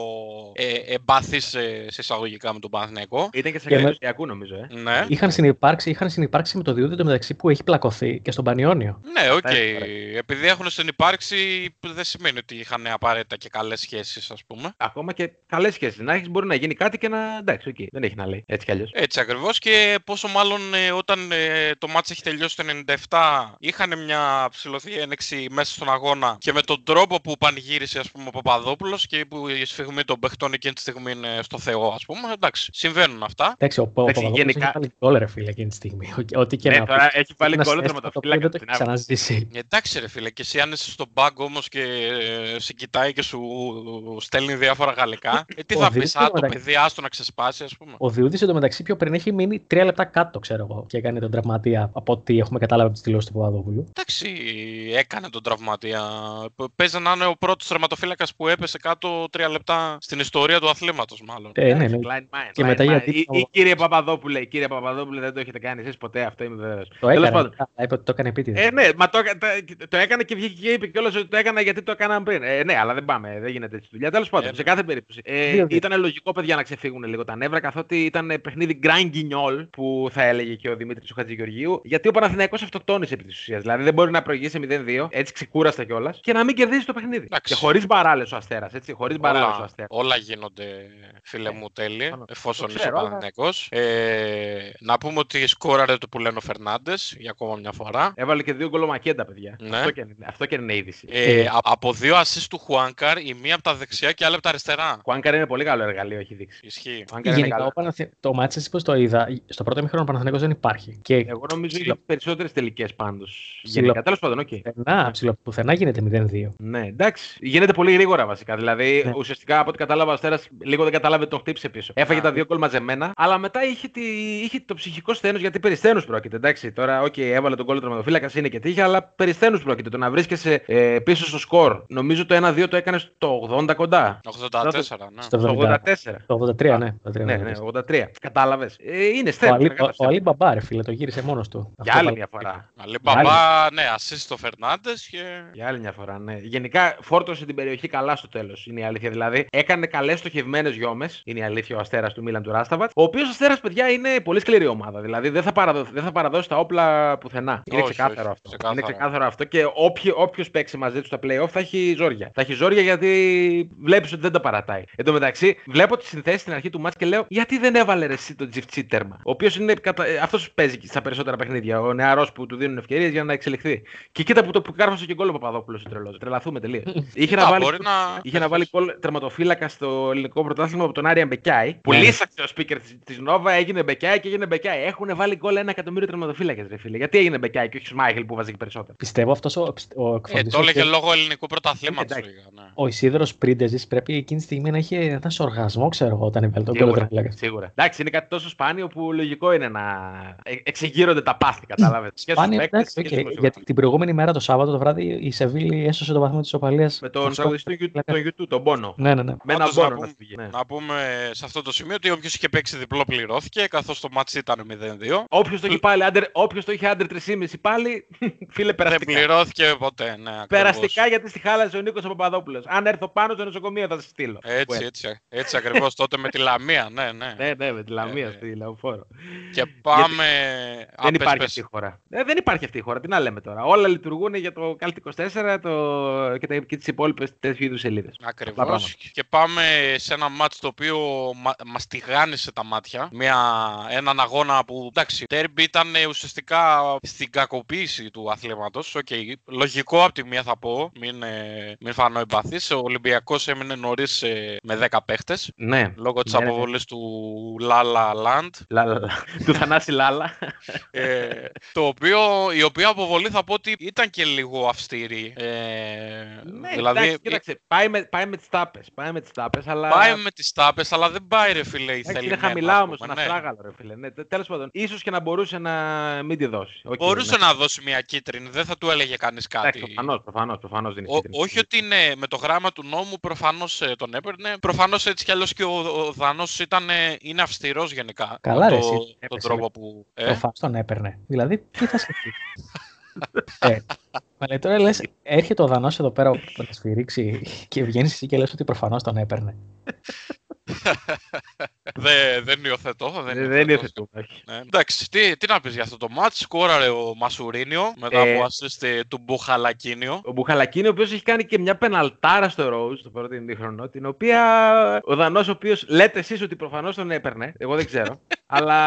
ε, εμπάθης ε, σε εισαγωγικά με τον Παναθηναϊκό. Ήταν και σε Και με- Καλλιτεχνιακού, νομίζω. Ε. Ναι. Είχαν συνυπάρξει, είχαν συνυπάρξει με το Διούδη εντωμεταξύ που έχει πλακωθεί και στον Πανιόνιο. Ναι, οκ. Τέσσερα. Επειδή έχουν συνυπάρξει, δεν σημαίνει ότι είχαν απαραίτητα και καλές σχέσεις, ας πούμε. Ακόμα και καλές σχέσεις. Να έχεις μπορεί να γίνει κάτι και να. Εντάξει, οκ. Δεν έχει να λέει. Έτσι κι αλλιώς. Έτσι ακριβώς και πόσο μάλλον ε, όταν ε, το μάτς έχει τελειώσει το 97 είχαν μια ψηλωθή ένεξη μέσα στον αγώνα και με τον τρόπο που πανηγύρισε ας πούμε ο Παπαδόπουλος και που η σφιγμή των παιχτών εκείνη τη στιγμή είναι στο Θεό ας πούμε εντάξει, συμβαίνουν αυτά. Εντάξει, ο, ο Εντάξει, Παπαδόπουλος γενικά- έχει βάλει γκολ ρε φίλε εκείνη τη στιγμή. Ο- Ό,τι και Ναι, να τώρα πεις. έχει βάλει Ένας γκολ αίσθημα το οποίο τερματοφύλακα Δεν το στην έχει ξαναζήσει. Ε, Εντάξει ρε φίλε, και εσύ αν είσαι στον πάγκο όμως και ε, σε κοιτάει και σου στέλνει διάφορα γαλλικά, ε, τι Ο θα Δήμητρος, πεις, α, το μεταξύ- παιδί άστο να ξεσπάσει ας πούμε. Ο Διούδη εντωμεταξύ πιο πριν έχει μείνει τρία λεπτά κάτω, ξέρω εγώ, και έκανε τον τραυματία από ό,τι έχουμε καταλάβει από τις δηλώσεις του Παπαδόπουλου. Εντάξει, έκανε τον τραυματία. Π- Παίζει να είναι ο πρώτος τερματοφύλακας που έπεσε κάτω τρία λεπτά στην ιστορία του αθλήματος μάλλον. Ε, ναι, ναι. Klein mind, Και Klein μετά mind. γιατί- Ή- ή Κύριε Παπαδόπουλε, κύριε Παπαδόπουλε, δεν το έχετε κάνει εσείς ποτέ, αυτό είμαι βέβαιος. Το έκανε. αλλά Είπε ότι το έκανε επίτηδες. Ε, ναι, μα το, έκα- τα- το έκανε και βγήκε και είπε κιόλας ότι το έκανα γιατί το έκαναν πριν. Ε, ναι, αλλά δεν πάμε, δεν γίνεται έτσι δουλειά. Τέλος πάντων, Ε, σε κάθε περίπτωση. Ε, Δύο-δύο. ήταν λογικό, παιδιά, να ξεφύγουν λίγο τα νεύρα, καθότι ήταν παιχνίδι grand guignol, που θα έλεγε και ο Δημήτρης ο Χατζηγεωργίου, γιατί ο Παναθηναϊκός αυτοκτόνησε επί της ουσίας. Δηλαδή δεν μπορεί να προηγήσει 0-2, έτσι ξεκούραστα κιόλας, και να μην κερδίσει το παιχνίδι. Εντάξει. Και χωρίς μπαράλες ο Αστέρας, έτσι. Χωρίς μπαράλες ο Όλα, Αστέρας. όλα γίνονται, φίλε Ε, μου, τέλειοι, πάνω. Εφόσον Το είσαι ξέρω, αλλά- Παναθηναϊκός. Ε, να πούμε ότι σκόραρε το που λένε ο Φερνάντες για ακόμα μια φορά. Έβαλε και δύο γκολομακέντα, παιδιά. Ναι. Αυτό, και είναι, αυτό και είναι είδηση. Ε, α- από δύο assist του Χουάνκαρ, η μία από τα δεξιά και η άλλη από τα αριστερά. Χουάνκαρ είναι πολύ καλό εργαλείο, έχει δείξει. Ισχύει. Χουάνκαρ είναι Γενικά, καλό. ο Παναθη... το μάτι εσύ πώς το είδα, στο πρώτο μήχρονο ο Παναθηναϊκός δεν υπάρχει. Και Εγώ νομίζω Ψιλο- είχε περισσότερες τελικές πάντως. Ψιλο- Γενικά, τέλος πάντων, οκ. πουθενά, ψιλο- πουθενά γίνεται 0-2. Ναι, εντάξει. Γίνεται πολύ γρήγορα βασικά. Δηλαδή, Ναι. ουσιαστικά από ό,τι κατάλαβα, ο Αστέρας λίγο δεν κατάλαβε τον χτύπησε πίσω. Έφαγε Α. τα δύο γκολ μαζεμένα, αλλά μετά είχε, τη... είχε το ψυχικό σθένος γιατί περί σθένους πρόκειται. Εντάξει, τώρα, οκ, έβαλε τον γκολ του τερματοφύλακα, είναι και τύχη, αλλά περί σθένους πρόκειται. Το να βρίσκεσαι ε, πίσω στο σκορ. Νομίζω το 1-2 το έκανες στο 80 κοντά. 84, ναι. Στο Στο 70. 84. Το 83, Α, ναι. το 83, Ναι, ναι. ναι, 83. Κατάλαβες. Ε, είναι Ο σθένος. Αλή, ο, ο Αλή Μπαμπά, ρε φίλε, το γύρισε μόνος του. Για Αυτό άλλη πάλι- μια φορά. Αλή Μπαμπά, ναι, assist στο Φερνάντες και... Για άλλη μια φορά, ναι. Γενικά φόρτωσε την περιοχή καλά στο τέλος. Είναι η αλήθεια. Δηλαδή έκανε καλές στοχευμένες γιόμες. Είναι η αλήθεια ο Αστέρας του Μίλαν του Ράσταβατς. Ο οποίος Αστέρας, παιδιά, είναι πολύ σκληρή ομάδα. Δηλαδή δεν θα, παραδο... δεν θα παραδώσει τα όπλα πουθενά. Είναι Όχι, ξεκάθαρο όχι, αυτό. ξεκάθαρο. Είναι ξεκάθαρο αυτό. Και όποιος παίξει μαζί του στα playoff θα έχει ζόρια. Θα έχει ζόρια γιατί βλέπεις ότι δεν τα παρατάει. Εν τω μεταξύ, βλέπω τη συνθέση στην αρχή του μάτς και λέω γιατί δεν έβαλε ρε εσύ τον Τζιφτσί τέρμα. Ο οποίος είναι. Κατα... Αυτός παίζει στα περισσότερα παιχνίδια. Ο νεαρός που του δίνουν ευκαιρίες για να εξελιχθεί. Και κοίτα που το που κάρφωσε και γκολ ο Παπαδόπουλος ο τρελός. Τρελαθούμε τελείως. Είχε να Α, βάλει, μπορεί να- είχε να βάλει γκολ τερματοφύλακα στο ελληνικό πρωτάθλημα από τον Άρια Μπεκιάη. Που Ναι. λύσαξε ο speaker τη Νόβα, έγινε Μπεκιάη και έγινε Μπεκιάη. Έχουν βάλει γκολ ένα εκατομμύριο τερματοφύλακες, ρε φίλε. Γιατί έγινε Μπεκιάη και όχι Σμάιχελ που βάζει και περισσότερο; Πιστεύω αυτός ο, ο Ε, εκφωνητής το ο έλεγε οποίος- λόγω ελληνικού πρωταθλήματος. εντάξει. λίγα, ναι. Ο Ισίδωρος Πρίντεζης πρέπει εκείνη τη στιγμή να είχε ένα οργασμό, ξέρω εγώ, όταν έβαλε τον κόλλο Σίγουρα, τερματοφύλακα. σίγουρα. Εντάξει, είναι κάτι τόσο σπάνιο που λογικό είναι να ε- εξεγείρονται τα πάθη, κατάλαβες. Σπάνιο, εντάξει, οκ, γιατί την προηγούμενη μέρα το Σάββατο το βράδυ η Σεβίλη έσωσε το βαθμό της οπαλίας. Με τον τραγουδιστή του τον U2, τον Μπόνο. Ναι, ναι, ναι. Με ένα Όντως, να πόνο να πούμε- φύγει. ναι. Να πούμε σε αυτό το σημείο ότι όποιος είχε παίξει διπλό πληρώθηκε, καθώς το ματς ήταν 0-2. Όποιος το, έχει πάλι under- όποιος το είχε under 3,5 πάλι, φίλε Δεν περαστικά. πληρώθηκε ποτέ. Ναι, ακριβώς. Περαστικά γιατί στη χάλασε ο Νίκος Παπαδόπουλος. Αν έρθω πάνω στο νοσοκομείο θα σε στείλω. Έτσι, Well. έτσι, έτσι ακριβώς τότε με τη Λαμία, ναι, ναι. Ναι, ναι, με τη Λαμία Ε, στη Λεωφόρο. Και πάμε. Α, Δεν πες, υπάρχει πες. αυτή η χώρα. Ε, δεν υπάρχει αυτή η χώρα. Τι να λέμε τώρα. Όλα λειτουργούν για το Cult24 το... και, τα... και τις υπόλοιπες τέτοιου είδους σελίδες. Ακριβώς. πράγματα. Και πάμε σε ένα ματς το οποίο μα, μας τηγάνισε τα μάτια. Μια, έναν αγώνα που, εντάξει, ντέρμπι ήταν ε, ουσιαστικά στην κακοποίηση του αθλήματος. Οκ, λογικό από τη μία θα πω, μην, ε, μην φανώ εμπαθής. Ο Ολυμπιακός έμεινε νωρίς ε, με 10 παίχτες. Ναι. Λόγω της Ναι, ναι. αποβολής του La La Land. Λα, λα, λα. του Θανάση Λάλα. ε, το οποίο, η οποία αποβολή θα πω ότι ήταν και λίγο αυστηρή. Ε, ναι, δηλαδή, εντάξει, κοίταξε, πάει με, πάει με τις τάπες. Πάει με τις τάπες, αλλά. Πάει με τις τάπες, αλλά δεν πάει ρε φίλε η Εντάξει, θελημένα, είναι χαμηλά ας όμως, πούμε, ένα ναι. αστράγαλο, ρε φίλε. Ναι, Τέλος πάντων, ίσως και να μπορούσε να μην τη δώσει. Οκ, Μπορούσε ναι. να δώσει μια κίτρινη, δεν θα του έλεγε κανείς κάτι. Εντάξει, προφανώς, προφανώς, προφανώς δεν Ο- είναι. όχι ότι είναι με το γράμμα του νόμου προφανώς τον έπαιρνε. Προφανώς έτσι κι αλλιώς και ο, ο Δανός είναι αυστηρός γενικά. Καλά, με ρε, το, εσύ. τον Έπεσε, τρόπο ρε. που. Το Ε, φας τον έπαιρνε. Δηλαδή, τι θα σκεφτείς; ε, μα λέει, τώρα λες, έρχεται ο Δανός εδώ πέρα που θα σφυρίξει και βγαίνεις εσύ και λες ότι προφανώς τον έπαιρνε. δε- δεν υιοθετώ. Δεν, Δεν υιοθετώ. υιοθετούμε. όχι. Ναι. Εντάξει, τι, τι να πεις για αυτό το match. Σκόραρε ο Μασουρίνιο μετά Ε, από assist ε, του Μπουχαλακίνιο. Ο Μπουχαλακίνη, ο οποίος έχει κάνει και μια πεναλτάρα στο Rose, το πρώτο ημίχρονο, την οποία ο Δανός, ο οποίος λέτε εσείς ότι προφανώς τον έπαιρνε, εγώ δεν ξέρω. Αλλά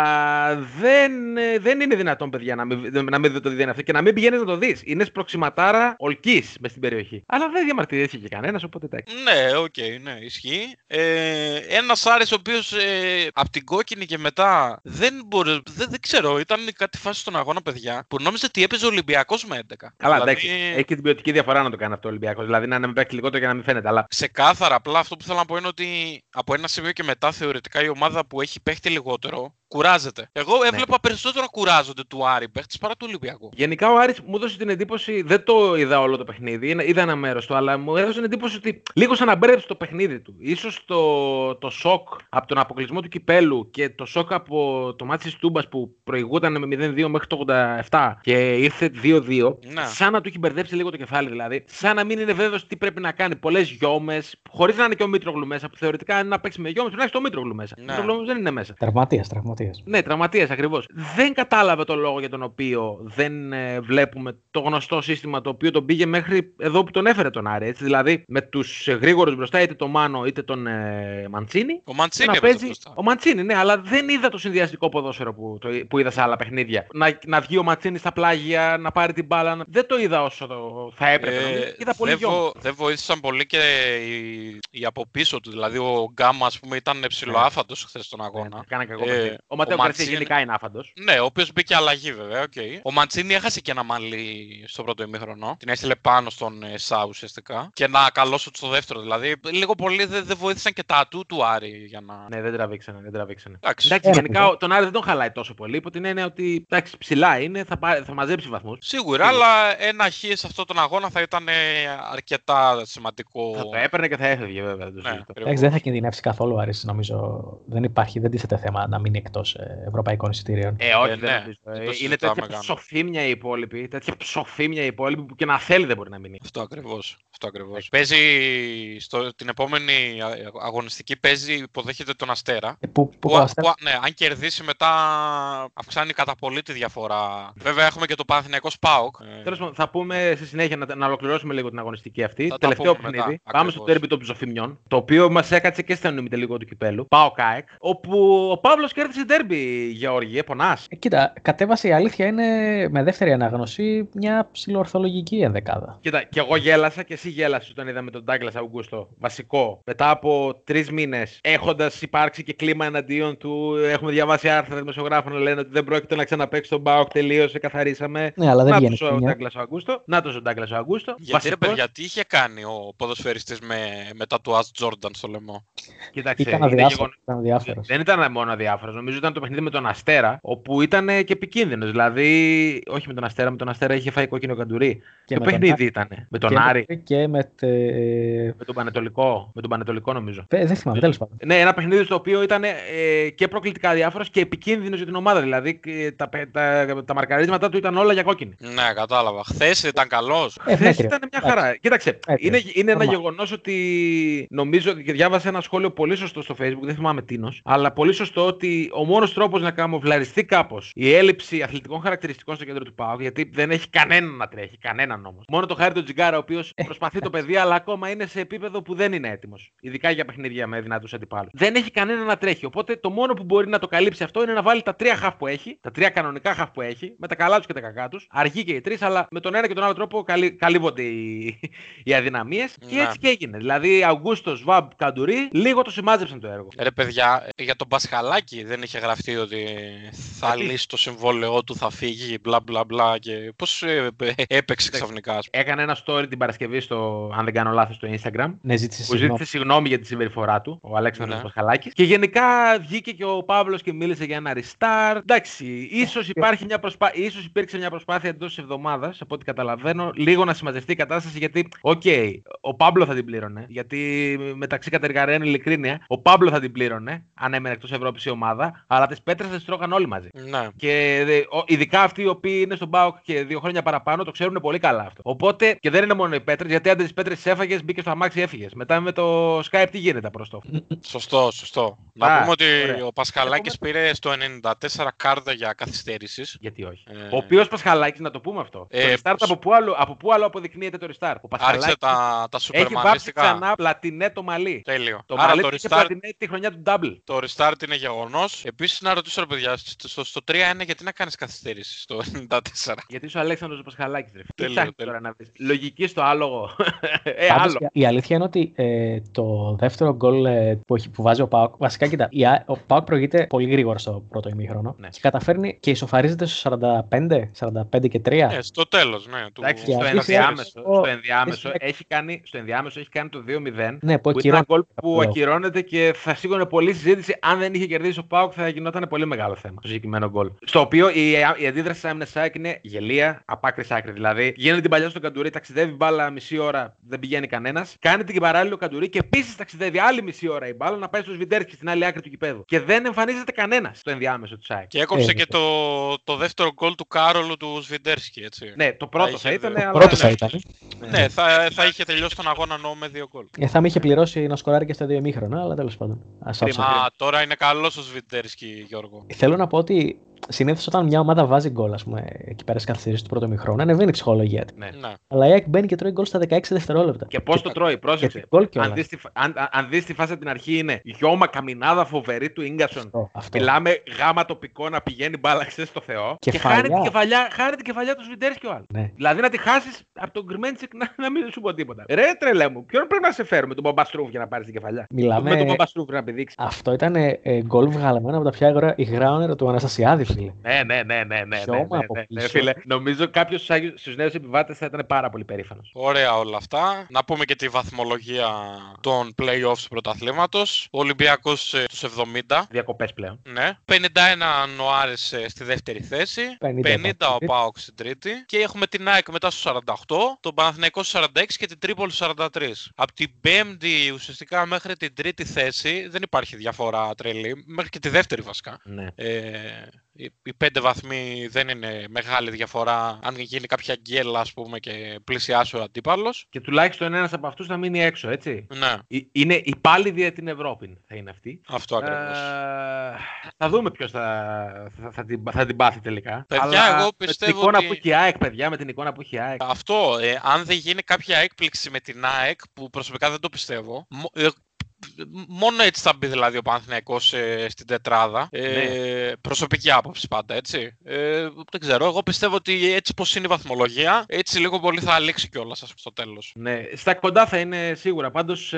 δεν, ε, δεν είναι δυνατόν, παιδιά, να μην, να μην δείτε το δίδυμα αυτό και να μην πηγαίνεις να το δεις. Είναι σπρωξιματάρα ολκής μες στην περιοχή. Αλλά δεν διαμαρτυρήθηκε κανένας, οπότε εντάξει. Ναι, οκ, ναι, ισχύει. Ε, ένας Άρης ο οποίος ε, από την κόκκινη και μετά δεν μπορεί. Δεν, δεν ξέρω, ήταν κάτι φάση στον αγώνα, παιδιά, που νόμιζε ότι έπαιζε Ολυμπιακός με 11. Καλά, Δηλαδή, εντάξει. Έχει και την ποιοτική διαφορά να το κάνει αυτό ο Ολυμπιακός. Δηλαδή να μην παίξει λιγότερο και να μην φαίνεται. Αλλά Ξεκάθαρα, απλά αυτό που θέλω να πω είναι ότι από ένα σημείο και μετά θεωρητικά η ομάδα που έχει παίχτη λιγότερο κουράζεται. Εγώ έβλεπα περισσότερο να κουράζονται του Άρη παίχτη παρά του Ολυμπιακού. Γενικά ο Άρης μου έδωσε την εντύπωση, δεν το είδα όλο το παιχνίδι, είδα- είδα ένα μέρος του, αλλά μου έδωσε την εντύπωση ότι λίγο σαν να μπέρδεψε το παιχνίδι του. Σω το, το σοκ από τον αποκλεισμό του κυπέλου και το σοκ από το μάτι της Τούμπας που προηγούταν με 0-2 μέχρι το 87 και ήρθε 2-2, Ναι. σαν να του έχει μπερδέψει λίγο το κεφάλι δηλαδή. Σαν να μην είναι βέβαιος τι πρέπει να κάνει. Πολλές γιόμες, χωρίς να είναι και ο Μήτρογλου μέσα, που θεωρητικά είναι να παίξεις με γιόμες, τουλάχιστον ο Μήτρογλου μέσα. Ναι. Ο Μήτρογλου όμως δεν είναι μέσα. Τραυματίας, τραυματίας. Ναι, τραυματίας ακριβώς. Δεν κατάλαβε το λόγο για τον οποίο δεν ε, βλέπουμε το γνωστό σύστημα το οποίο τον πήγε μέχρι εδώ που τον έφερε τον Άρη. Έτσι, δηλαδή με τους ε, γρήγορους μπροστά, είτε τον Μάνο είτε τον ε, Μαντσίνη. Ο Μαντσίνη να έπαιζε παίζει. μπροστά. Ο Μαντσίνη, ναι, αλλά δεν είδα το συνδυαστικό ποδόσφαιρο που, το, που είδα σε άλλα παιχνίδια. Να, να βγει ο Μαντσίνη στα πλάγια, να πάρει την μπάλα. να- Δεν το είδα όσο το, θα έπρεπε. νομίζω. Ε, είδα πολύ δεν, γιο. βο- δεν βοήθησαν πολύ και οι, οι από πίσω του. Δηλαδή ο Γκάμα, ας πούμε, ήταν ψηλοάφαντο χθες στον αγώνα. Κάνα κακό Ε, παιχνίδι. Ο Ματέο ο Γκαρσία Μαντσίνη- γενικά είναι άφαντος. Ναι, ο οποίος μπήκε αλλαγή βέβαια. Okay. Ο Μαντσίνη έχασε και ένα μαλλί στο πρώτο ημίχρονο. Την έστειλε πάνω στον ε, Σάου ουσιαστικά. Και ένα καλό σου στο δεύτερο. Δηλαδή λίγο πολύ δεν δεν βοήθησαν και τα ατού του Άρη για να. Ναι, δεν τραβήξανε. Δεν τραβήξανε. Εντάξει. Εντάξει, Ε, γενικά ναι. ο- τον Άρη δεν τον χαλάει τόσο πολύ. Υπό την έννοια ότι εντάξει, ψηλά είναι, θα, πάρει- θα μαζέψει βαθμούς. Σίγουρα, αλλά ένα χ σε αυτόν τον αγώνα θα ήταν ε, αρκετά σημαντικό. Θα το έπαιρνε και θα έφευγε βέβαια. Δεν το Ναι, συζητώ. ακριβώς. Εντάξει, δεν θα κινδυνεύσει καθόλου ο Άρης, νομίζω. Δεν υπάρχει, δεν τίθεται θέμα να μείνει εκτός ευρωπαϊκών εισιτήριων. Ε, όχι, Ε, δεν ναι, νομίζω. δεν Ε, το είναι συζητάμε τέτοια καν. ψοφίμια οι υπόλοιποι. Τέτοια ψοφίμια οι υπόλοιποι που και να θέλει δεν μπορεί να μείνει. Αυτό ακριβώς. Αυτό ακριβώς. Παίζει στο, την επόμενη α- αγωνιστική παίζει, υποδέχεται τον Αστέρα. Ε, που, που, Που, το α- Αστέρα- που, α- ναι, αν κερδίσει μετά αυξάνει κατά πολύ τη διαφορά. Βέβαια έχουμε και το Παναθηναϊκός ΣΠΑΟΚ. Ε, Τέλος πάντων, θα πούμε στη συνέχεια να, να ολοκληρώσουμε λίγο την αγωνιστική αυτή. Θα τα Τελευταίο πούμε παιχνίδι. μετά, Πάμε στο ακριβώς. τέρμπι των ψοφιμιών. Το οποίο μας έκατσε και στα τελικό του κυπέλου. Πάω ΚΑΕΚ. Όπου ο Παύλος κέρδισε τέρμπι, Γεώργη. Ε, πονάς. Ε, κοίτα, κατέβασε η αλήθεια είναι με δεύτερη αναγνωσή μια ψηλοορθολογική ενδεκάδα. Κοίτα, και εγώ γέλασα και εσύ γέλασες όταν είδαμε τον Ντάγκλας Αουγκούστο. Βασικό. Μετά από τρεις μήνες, έχοντας υπάρξει και κλίμα εναντίον του, έχουμε διαβάσει άρθρα δημοσιογράφων να λένε ότι δεν πρόκειται να ξαναπέξει τον Μπάουκ. Τελείωσε, καθαρίσαμε. Ναι, αλλά δεν Να βγαίνει ο μια. Ντάγκλας Αουγκούστο. Να ο Ντάγκλας Αουγκούστο. Γιατί ρε παιδιά, τι είχε κάνει ο ποδοσφαιριστής με, με τα του Αστ Τζόρνταν στο λαιμό; Κοίταξε, Ήταν είναι αδιάφορο. γεγονός- Ήταν αδιάφορος. Δεν ήταν μόνο αδιάφορος. Νομίζω ήταν το παιχνίδι με τον Αστέρα, όπου ήταν και επικίνδυνος. Δηλαδή, όχι με τον Αστέρα, με τον Αστέρα είχε φάει κόκκινο καντουρί. Και το με τον παιχνίδι ήταν. Με τον και Άρη, με- Και με. τε- με τον Πανετολικό. Με τον Πανετολικό νομίζω. Ε, Δεν θυμάμαι, τέλος πάντων. Ναι, ένα παιχνίδι στο οποίο ήταν ε, και προκλητικά αδιάφορο και επικίνδυνος για την ομάδα. Δηλαδή, και τα, πε- τα, τα μαρκαρίσματά του ήταν όλα για κόκκινη. Ναι, κατάλαβα. Χθες ήταν καλός. Ε, Χθες μέτριο. ήταν μια Εντάξει. χαρά. Κοίταξε, Μέτριο. είναι, είναι ένα Normal. γεγονός ότι νομίζω ότι και διάβασα ένα σχόλιο πολύ σωστό στο Facebook, δεν θυμάμαι τίνος, αλλά πολύ σωστό ότι ο μόνος τρόπος να καμουβλαριστεί κάπως η έλλειψη αθλητικών χαρακτηριστικών στο κέντρο του ΠΑΟΚ, γιατί δεν έχει κανέναν να τρέχει, κανέναν όμως. Μόνο το χάρη του Τζιγκάρα, ο οποίος Ε. προσπαθεί το παιδί, αλλά ακόμα είναι σε επίπεδο που δεν είναι έτοιμος. Ειδικά για παιχνίδια με δυνατούς αντιπάλους. Δεν έχει κανέναν να τρέχει. Οπότε το μόνο που μπορεί να το καλύψει αυτό είναι να βάλει τα τρία χαφ που έχει, τα τρία κανονικά χαφ που έχει, με τα καλά τους και τα κακά τους. Αργεί και οι τρεις, αλλά με τον ένα και τον άλλο τρόπο καλύ, καλύβονται οι, οι αδυναμίες. Και Ναι. έτσι και έγινε. Δηλαδή, Αυγούστος, Βαμπ, Καντουρί, λίγο το σημάζεψαν το έργο. Ρε παιδιά, για τον Πασχαλάκη δεν είχε γραφτεί ότι θα Γιατί; λύσει το συμβόλαιό του, θα φύγει, μπλα μπλα μπλα και πώς ε, ε, έπαιξε ξαφνικά. ας πούμε. Έκανε ένα story την Παρασκευή στο, αν δεν κάνω λάθος, στο Instagram. Ναι, ζήτησε Που συγγνώμη. ζήτησε συγγνώμη για τη συμπεριφορά του, ο Αλέξανδρος Ναι. Πασχαλάκης. Και γενικά βγήκε και ο Παύλος και μίλησε για ένα restart. Εντάξει, ίσως, υπάρχει μια προσπά... ίσως υπήρξε μια προσπάθεια εντός της εβδομάδας, από ό,τι καταλαβαίνω, λίγο να συμμαζευτεί η κατάσταση γιατί, οκ, ο Παύλο θα την πλήρωνε. Γιατί μεταξύ κατεργαρέων ειλικρίνεια, ο Παύλο θα την πλήρωνε, αν έμενε εκτός Ευρώπης η ομάδα, αλλά τις πέτρες θα τις τρώγαν όλοι μαζί. Ναι. Και δε, ο- ειδικά αυτοί οι οποίοι είναι στον Μπάουκ και δύο χρόνια παραπάνω το ξέρουν πολύ καλά αυτό. Οπότε και δεν είναι μόνο οι πέτρες, γιατί αν τις πέτρες τις έφαγες, μπήκε στο αμάξι έφυγες. Μετά με το Skype τι γίνεται προς το. Σωστό, σωστό. Α, να πούμε ότι ωραία. ο Πασχαλάκης πήρε στο 94 κάρτα για καθυστέρηση. Γιατί όχι. Ε, Ο οποίος Πασχαλάκης, να το πούμε αυτό. Ε, το restart πώς- από πού, άλλο, από πού άλλο αποδεικνύεται το restart; Ο Πασχαλάκης Άρχισε τα, τα σούπερ έχει βάψει μαλίστικα. ξανά πλατινέ το μαλί. Τέλειο. Το Άρα μαλί το του είχε restart, πλατινέ τη χρονιά του double. το restart είναι γεγονός. Επίσης, να ρωτήσω ρε παιδιά, στο, στο, στο 3-1 γιατί να κάνεις καθυστέρηση στο 94. Γιατί είσαι ο Αλέξανδρος Πασχαλάκης, ρε. Τι Τέλειο, ψάχνεις τέλειο. τώρα να βρεις; Λογική στο άλογο. ε, Πάντως, άλλο. η αλήθεια είναι ότι ε, το δεύτερο γκολ ε, που, έχει- που βάζει ο Πάοκ. Βασικά, κοίτα, η Α- ο Πάοκ προηγείται πολύ γρήγορα στο πρώτο ημίχρονο Ναι. και καταφέρνει και ισοφαρίζεται στο 45, 45 και 3. Ε, στο τέλος, ναι. Του... Εντάξει, Και στο αυτή η ενδιάμεσο, σειρά- στο ενδιάμεσο, είναι- έχει κάνει, στο ενδιάμεσο έχει κάνει το 2-0. Ναι, που Που είναι ένα ακυρώνει. γκολ που Απλό. ακυρώνεται και θα σίγουρα πολλή συζήτηση. Αν δεν είχε κερδίσει ο Πάουκ, θα γινόταν πολύ μεγάλο θέμα το συγκεκριμένο γκολ. Στο οποίο η, η αντίδραση της άμυνας ΣΑΕΚ είναι γελία από άκρη σ' άκρη. Δηλαδή, γίνεται την παλιά στον Καντουρί, ταξιδεύει μπάλα μισή ώρα, δεν πηγαίνει κανένας. Κάνετε την παράλληλο Καντουρί και επίσης ταξιδεύει άλλη μισή ώρα η μπάλα να πάει στο Σβιντέρσκι στην άλλη άκρη του κηπέδου. Και δεν εμφανίζεται κανένας στο ενδιάμεσο του ΣΑΕΚ. Και έκοψε Ε, και το, το δεύτερο γκολ του Κάρολου του Σβιντέρσκι, έτσι. Ναι, το πρώτο είχε θα ήταν. δύο. αλλά Πρώτο δεν θα είναι. ήταν. Ναι, θα, θα είχε τελειώσει τον αγώνα νόμο με δύο γκολ. Ε, θα με είχε πληρώσει να σκοράρει και στα δύο ημίχρονα, αλλά τέλος πάντων. Ας Κρίμα. άψω. Α, τώρα είναι καλός ο Σβιντέρσκι, Γιώργο. Θέλω να πω ότι συνήθως όταν μια ομάδα βάζει γκολ, ας πούμε, εκεί πέρα στις καθυστερήσεις του πρώτου ημίχρονου, ανεβαίνει η ψυχολογία της. Ναι. Ναι. Αλλά η ΑΕΚ μπαίνει και τρώει γκολ στα 16 δευτερόλεπτα. Και πώς το τρώει, πρόσεξε. και γκολ κιόλας. Αν δεις, τη, φα- αν, αν- αν δεις τη φάση από την αρχή είναι γιώμα καμινάδα φοβερή του γκασον. Αυτό, αυτό. Μιλάμε γάμα τοπικό να πηγαίνει μπάλα ξέρεις στο Θεό. Και Κεφαλιά. χάνει την κεφαλιά, χάνει την κεφαλιά του Σβιντέρς και ο άλλος. Ναι. Δηλαδή να τη χάσεις από τον Γκρμέντσικ να, να μην σου πω τίποτα. Ρε τρελέ μου, ποιον πρέπει να σε φέρουμε, τον Μπαμπαστρούφ για να πάρεις την κεφαλιά; Μιλάμε- Με τον Μπαμπαστρούφ να πηδήξεις. Αυτό ήταν ε, ε, γκολ βγαλμένο από τα πιο υγρά- υγρά όνειρα του Αναστασιάδης, φίλε. Ναι, ναι, ναι, ναι, ναι, ναι, Χιώμα ναι, από ναι, ναι, πίσω. φίλε. Νομίζω κάποιος στους νέους επιβάτες θα ήταν πάρα πολύ περήφανος. Ωραία όλα αυτά. Να πούμε και τη βαθμολογία των playoffs του πρωταθλήματος. Ο Ολυμπιακός ε, στους 70. Διακοπές πλέον. Ναι. 51 Νοάρες ε, στη δεύτερη θέση. 50 50 ο Πάοκ. Πάοκ στην τρίτη. Και έχουμε την ΑΕΚ μετά στους 48. Τον Παναθηναϊκό στους 46 και την Τρίπολη στους 43. Από την πέμπτη ουσιαστικά μέχρι την τρίτη θέση δεν υπάρχει διαφορά τρελή. Μέχρι και τη δεύτερη βασικά. Ναι. Ε, οι, οι πέντε βαθμοί δεν είναι μεγάλη διαφορά αν γίνει κάποια γκέλα ας πούμε και πλησιάσει ο αντίπαλος. Και τουλάχιστον ένας από αυτούς θα μείνει έξω, έτσι. Ναι, Ε, Είναι η πάλι για την Ευρώπη, θα είναι αυτή. αυτό ακριβώς. Ε, θα δούμε ποιος θα, θα, θα, την, θα την πάθει τελικά. Παιδιά, Αλλά εγώ Με την πιστεύω εικόνα ότι- που έχει η ΑΕΚ, παιδιά, με την εικόνα που έχει η ΑΕΚ. Αυτό, ε, αν δεν γίνει κάποια έκπληξη με την ΑΕΚ, που προσωπικά δεν το πιστεύω, μο- ε, μόνο έτσι θα μπει δηλαδή ο Παναθηναϊκός ε, στην τετράδα. Ε, Ναι. Προσωπική άποψη πάντα, έτσι. Ε, δεν ξέρω, εγώ πιστεύω ότι έτσι πως είναι η βαθμολογία, έτσι λίγο πολύ θα λήξει κιόλας ας πούμε, στο τέλος. Ναι, στα κοντά θα είναι σίγουρα. Πάντως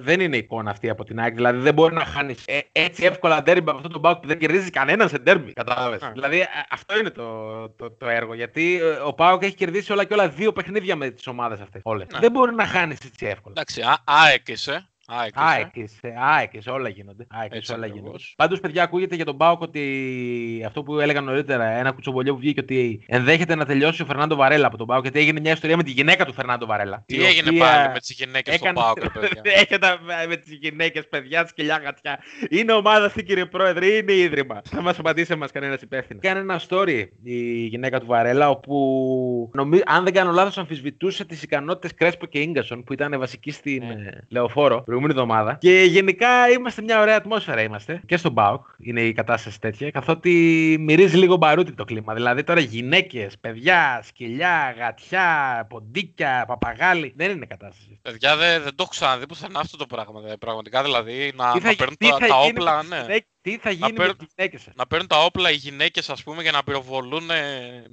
δεν είναι εικόνα αυτή από την ΑΕΚ. Δηλαδή δεν μπορεί να χάνει έτσι εύκολα ντέρμπι από αυτό το Πάουκ που δεν κερδίζει κανέναν σε ντέρμπι. Κατάλαβες. Α. Δηλαδή α, αυτό είναι το, το, το έργο. Γιατί ε, ο Πάουκ έχει κερδίσει όλα και όλα δύο παιχνίδια με τις ομάδες αυτές. Ναι. Δεν μπορεί να χάνεις έτσι εύκολα. Εντάξει, α, ΑΕΚ είσαι. ΑΕΚ είσαι. ΑΕΚ είσαι, ΑΕΚ είσαι, όλα γίνονται. ΑΕΚ Έτσι είσαι, όλα ακριβώς. γίνονται. Πάντως, παιδιά, ακούγεται για τον Πάοκ ότι αυτό που έλεγα νωρίτερα, ένα κουτσομπολιό που βγήκε ότι ενδέχεται να τελειώσει ο Φερνάντο Βαρέλα από τον Πάοκ. Γιατί έγινε μια ιστορία με τη γυναίκα του Φερνάντο Βαρέλα. Τι η έγινε οποία πάλι με τις γυναίκες έκανε- στο ΠΑΟΚ, ρε παιδιά; Έχετε με τις γυναίκες, παιδιά, σκυλιά γατιά. Είναι ομάδα αυτή, κύριε Πρόεδρε, ή είναι ίδρυμα. Θα μας απαντήσει μας κανένας υπεύθυνος. Κάνει ένα story η γυναίκα του Βαρέλα, όπου νομι... αν δεν κάνω λάθος, αμφισβητούσε τις ικανότητες Κρέσπο και γκασον, που ήταν βασικοί στην Ναι. ε, Λεωφόρο προηγούμενη εβδομάδα. Και γενικά είμαστε μια ωραία ατμόσφαιρα είμαστε. Και στον Μπάουκ είναι η κατάσταση τέτοια. Καθότι μυρίζει λίγο μπαρούτι το κλίμα. Δηλαδή τώρα γυναίκες, παιδιά, σκυλιά, γατιά, ποντίκια, παπαγάλοι. Δεν είναι κατάσταση. Παιδιά, δεν, δεν το έχω ξαναδεί πουθενά αυτό το πράγμα. δε. Πραγματικά δηλαδή να, Τι θα, να παίρνουν τι τα, θα τα γίνει όπλα, με τις ναι. Γυναίκες- Τι θα γίνει με παίρνουν- τις γυναίκες σας; Να παίρνουν τα όπλα οι γυναίκες, ας πούμε, για να πυροβολούν ε,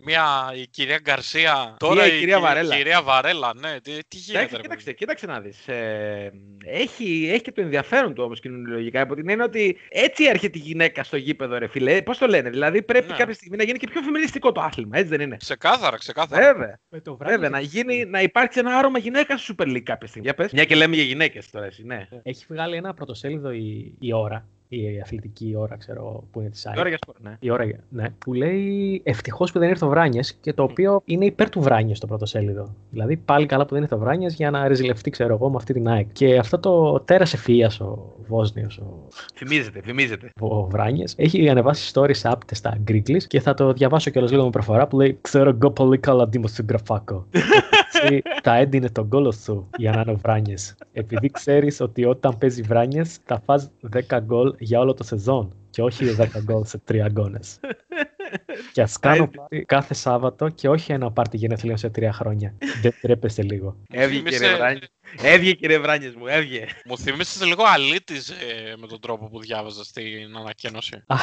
μια η κυρία Γκαρσία. Τώρα η κυρία κυρία Βαρέλα. κυρία Βαρέλα, ναι. Τι, τι γίνεται, Εντάξει, ρε κοίταξε, παιδί. κοίταξε να δεις. Ε, έχει, έχει και το ενδιαφέρον του όμως κοινωνιολογικά. Από την έννοια ότι έτσι έρχεται η γυναίκα στο γήπεδο, ρε φίλε. Πώς το λένε. Δηλαδή πρέπει Ναι. κάποια στιγμή να γίνει και πιο φεμινιστικό το άθλημα. Έτσι δεν είναι; Ξεκάθαρα, ξεκάθαρα. Βέβαια. Με το Βέβαια, να, γίνει, να υπάρξει ένα άρωμα γυναίκας στη Super League κάποια στιγμή. Για πες. Μια και λέμε για γυναίκες τώρα, εσύ, ναι. Έχει βγάλει ένα πρωτοσέλιδο η, η ώρα, η αθλητική ώρα, ξέρω που είναι τη Τώρα για σπορ, ναι. Η ώρα, ναι. Που λέει ευτυχώς που δεν ήρθε ο Βράνιες και το οποίο είναι υπέρ του Βράνιες στο πρωτοσέλιδο. Δηλαδή πάλι καλά που δεν ήρθε ο Βράνιες για να ρεζιλευτεί, ξέρω εγώ, με αυτή την ΑΕΚ. Και αυτό το τέρα ευφυία ο Βόσνιος, ο, Φημίζεται, φημίζεται. ο Βράνιες, έχει ανεβάσει stories άπτε στα Γκρίκλι και θα το διαβάσω κιόλας λίγο με προφορά που λέει Ξέρω εγώ πολύ καλά δημοσιογραφάκο. Έτσι, τα έντυνε τον κόλο σου για να είναι ο Βράνιες. Επειδή ξέρεις ότι όταν παίζει Βράνιες θα φας 10 γκολ για όλο το σεζόν και όχι 10 γκολ σε 3 αγώνε. Και ας κάνω πάρτι κάθε Σάββατο και όχι ένα πάρτι γενεθλίων σε τρία χρόνια. Δεν τρέπεστε λίγο. Έβγε Θύμισε- κύριε Βράνιες. Έβγε κύριε Βράνιες μου, έβγε. Μου θύμισες λίγο αλήτης ε, με τον τρόπο που διάβαζα στην ανακοίνωση. Α,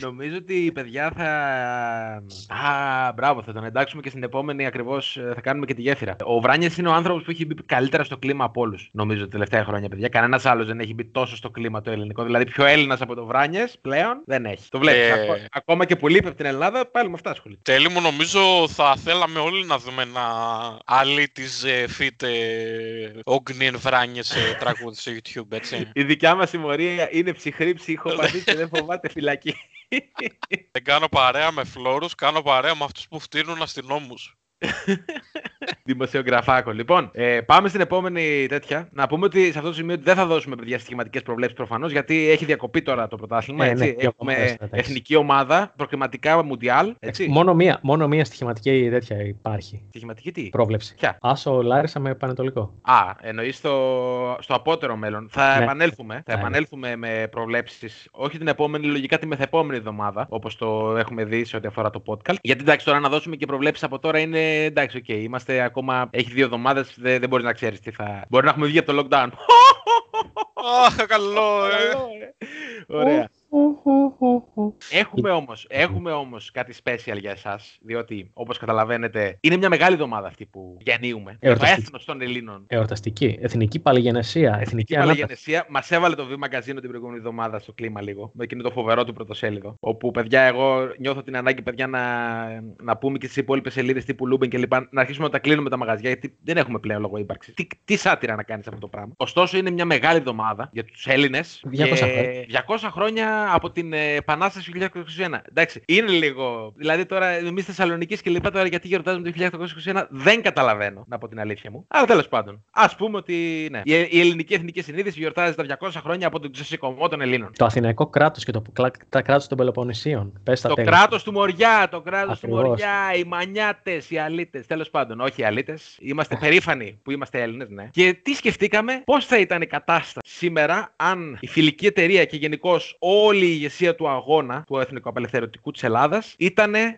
Νομίζω ότι η παιδιά θα. Α, μπράβο, θα τον εντάξουμε και στην επόμενη ακριβώς. Θα κάνουμε και τη γέφυρα. Ο Βράνιες είναι ο άνθρωπος που έχει μπει καλύτερα στο κλίμα από όλους. Νομίζω τα τελευταία χρόνια, παιδιά. Κανένας άλλος δεν έχει μπει τόσο στο κλίμα το ελληνικό. Δηλαδή, πιο Έλληνας από τον Βράνιες πλέον δεν έχει. Το βλέπεις. Ε. Ακόμα και που λείπει από την Ελλάδα, πάλι με αυτά ασχολείται. Τέλει μου, νομίζω θα θέλαμε όλοι να δούμε ένα αλήτης ε, fit ε, Ognian Βράνιες ε, τραγούδι στο YouTube, έτσι. Η δικιά μας συμμορία είναι ψυχρή ψυχοπαθή και δεν φοβάται φυλακή. Δεν κάνω παρέα με φλόρους, κάνω παρέα με αυτούς που φτύνουν αστυνόμους. Δημοσιογραφάκο. Λοιπόν, ε, πάμε στην επόμενη τέτοια. Να πούμε ότι σε αυτό το σημείο ότι δεν θα δώσουμε παιδιά στοιχηματικέ προβλέψεις προφανώς, γιατί έχει διακοπεί τώρα το πρωτάθλημα. Ε, έτσι. ναι, δύο Έχουμε εβδομάδες, εντάξει. εθνική ομάδα, προκριματικά μουντιάλ. Έτσι. μόνο, μία, μόνο μία στοιχηματική τέτοια υπάρχει. Στοιχηματική τι; Πρόβλεψη. Ποια; Άσο Λάρισα με Παναιτωλικό. Α, εννοείς στο, στο απώτερο μέλλον. Θα Ναι. επανέλθουμε. Θα Ναι. επανέλθουμε με προβλέψεις, όχι την επόμενη, λογικά τη μεθεπόμενη εβδομάδα, όπως το έχουμε δει σε ό,τι αφορά το podcast. Γιατί εντάξει, τώρα να δώσουμε και προβλέψεις από τώρα είναι εντάξει, οκ. Είμαστε ακόμα. Έχει δύο εβδομάδες, δεν, δεν μπορείς να ξέρεις τι θα. Μπορεί να έχουμε βγει από το lockdown. Αχ, καλό, ε. Ωραία. Έχουμε όμως, έχουμε όμως κάτι special για εσάς, διότι όπως καταλαβαίνετε είναι μια μεγάλη εβδομάδα αυτή που διανύουμε. Το Εορταστική. έθνος των Ελλήνων. Εορταστική. Εθνική παλιγγενεσία. Εθνική Η ανάταση. Παλιγγενεσία μας έβαλε το βήμα μαγκαζίνο την προηγούμενη εβδομάδα στο κλίμα λίγο. Με εκείνο το φοβερό του πρωτοσέλιδο. Όπου παιδιά, εγώ νιώθω την ανάγκη, παιδιά, να, να πούμε και στις υπόλοιπες σελίδες τύπου Λούμπεν και λοιπά, να αρχίσουμε να τα κλείνουμε τα μαγαζιά, γιατί δεν έχουμε πλέον λόγο ύπαρξης. Τι, τι σάτιρα να κάνεις αυτό το πράγμα. Ωστόσο, είναι μια μεγάλη εβδομάδα για τους Έλληνες. 200 χρόνια. 200 χρόνια από την ε, Επανάσταση του 1921. Εντάξει, είναι λίγο. Δηλαδή τώρα εμείς Θεσσαλονίκης και λοιπά τώρα γιατί γιορτάζουμε το 1921 δεν καταλαβαίνω, να πω την αλήθεια μου. Αλλά τέλος πάντων. Α πούμε ότι ναι. Η, η ελληνική εθνική συνείδηση γιορτάζει τα 200 χρόνια από τον ξεσηκωμό των Ελλήνων. Το αθηναϊκό κράτος και το κράτος των Πελοποννησίων. Πες τα Το τέλη. κράτος του Μοριά, το κράτος του Ακριβώς. Μοριά, οι μανιάτες, οι αλίτε. Τέλος πάντων, όχι οι αλίτε. Είμαστε περήφανοι που είμαστε Έλληνες, ναι. Και τι σκεφτήκαμε, πώς θα ήταν η κατάσταση σήμερα αν η φιλική εταιρεία και γενικώς όλη η ηγεσία του αγώνα του εθνικοαπελευθερωτικού της Ελλάδας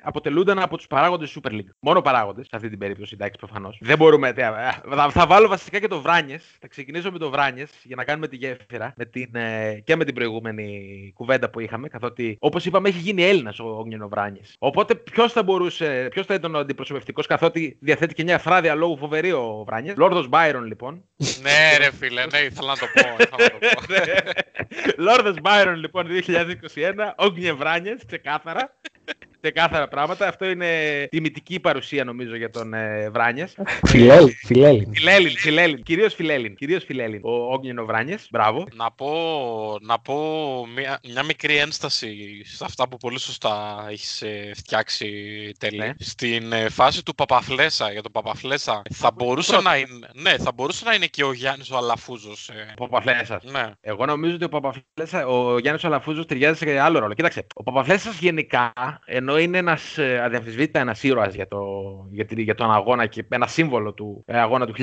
αποτελούνταν από τους παράγοντες Super League. Μόνο παράγοντες σε αυτή την περίπτωση, εντάξει, προφανώς. Δεν μπορούμε. τε- α, Θα, θα βάλω βασικά και το Βράνιες. Θα ξεκινήσω με το Βράνιες για να κάνουμε τη γέφυρα με την, ε, και με την προηγούμενη κουβέντα που είχαμε. Καθότι, όπως είπαμε, έχει γίνει Έλληνας ο Όγνιονο Βράνιες. Οπότε, ποιος θα μπορούσε, ποιος θα ήταν ο αντιπροσωπευτικός, καθότι διαθέτει και μια φράδια λόγου φοβερή ο Βράνιες. Λόρδος Μπάιρον, λοιπόν. ναι, ρε φίλε, ναι, ήθελα να το πω. ήθελα να το πω. Λόρδος Μπάιρον, λοιπόν, 2021. Όγνιε Βράνιε, ξεκάθαρα. Ξεκάθαρα πράγματα. Αυτό είναι τιμητική παρουσία, νομίζω, για τον ε, Βράνιες. Φιλέλλην. Φιλέλλην. Φιλέλλην, Φιλέλλην. Κυρίως Φιλέλλην. Κυρίως Φιλέλλην. Ο Όγνιενο Βράνιες. Μπράβο. να πω, να πω μια, μια μικρή ένσταση σε αυτά που πολύ σωστά έχεις ε, φτιάξει τέλει. Ναι. Στην ε, φάση του Παπαφλέσα, για τον Παπαφλέσα, θα μπορούσε πρώτο. να είναι, ναι, θα μπορούσε να είναι και ο Γιάννης ο Αλαφούζος. ε. Ο Παπαφλέσσα. Ναι. Εγώ νομίζω ότι ο Παπαφλέσσα, ο Γιάννης Αλαφούζος ταιριάζει σε άλλο ρόλο. Κοίταξε, ο Παπαφλέσσα γενικά, ενώ είναι ένας αδιαμφισβήτητα ένας ήρωας για, το, για, τη- για τον αγώνα και ένα σύμβολο του ε, αγώνα του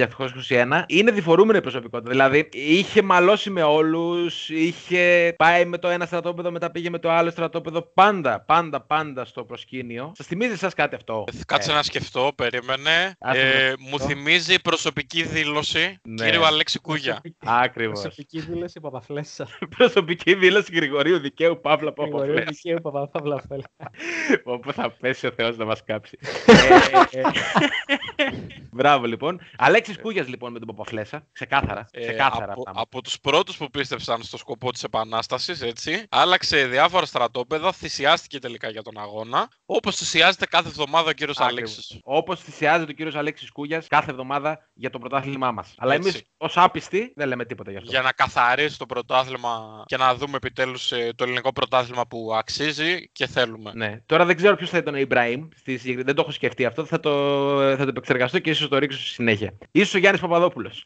1921, είναι διφορούμενη προσωπικότητα. Δηλαδή, είχε μαλώσει με όλους, είχε πάει με το ένα στρατόπεδο, μετά πήγε με το άλλο στρατόπεδο. Πάντα, πάντα, πάντα στο προσκήνιο. Σας θυμίζει εσά κάτι αυτό; Κάτσε Ε, να σκεφτώ, περίμενε. Άσε Ε, να μου σκεφτώ. θυμίζει η προσωπική δήλωση Ναι. κύριου Αλέξη Κούγια. Ακριβώς. Προσωπική δήλωση Παπαφλέσσα. Προσωπική δήλωση Γρηγορίου Δικαίου Παύλα Γρηγορίου Παπαφλέσσα. Δικαίου Παπαφλέσσα. Όπου θα πέσει ο Θεός να μας κάψει. Ε, ε, Μπράβο λοιπόν. Αλέξης Κούγιας λοιπόν με τον Παπαφλέσσα. Ξεκάθαρα. Ε, Ξεκάθαρα από, αυτά. από τους πρώτους που πίστεψαν στο σκοπό της Επανάστασης, έτσι, άλλαξε διάφορα στρατόπεδα, θυσιάστηκε τελικά για τον αγώνα, όπως θυσιάζεται κάθε εβδομάδα ο κύριος Αλέξης. Όπως θυσιάζεται ο κύριος Αλέξης Κούγιας κάθε εβδομάδα για το πρωτάθλημά μας. Αλλά εμείς Έτσι. ως άπιστοι δεν λέμε τίποτα γι' αυτό. Για να καθαρίσει το πρωτάθλημα και να δούμε επιτέλους ε, το ελληνικό πρωτάθλημα που αξίζει και θέλουμε. Ναι. Τώρα δεν ξέρω ποιος θα ήταν ο Ιμπραήμ. στη συγκεκρι- Δεν το έχω σκεφτεί αυτό. Θα το, θα το επεξεργαστώ και ίσως το ρίξω στη συνέχεια. σω ο Γιάννης Παπαδόπουλος.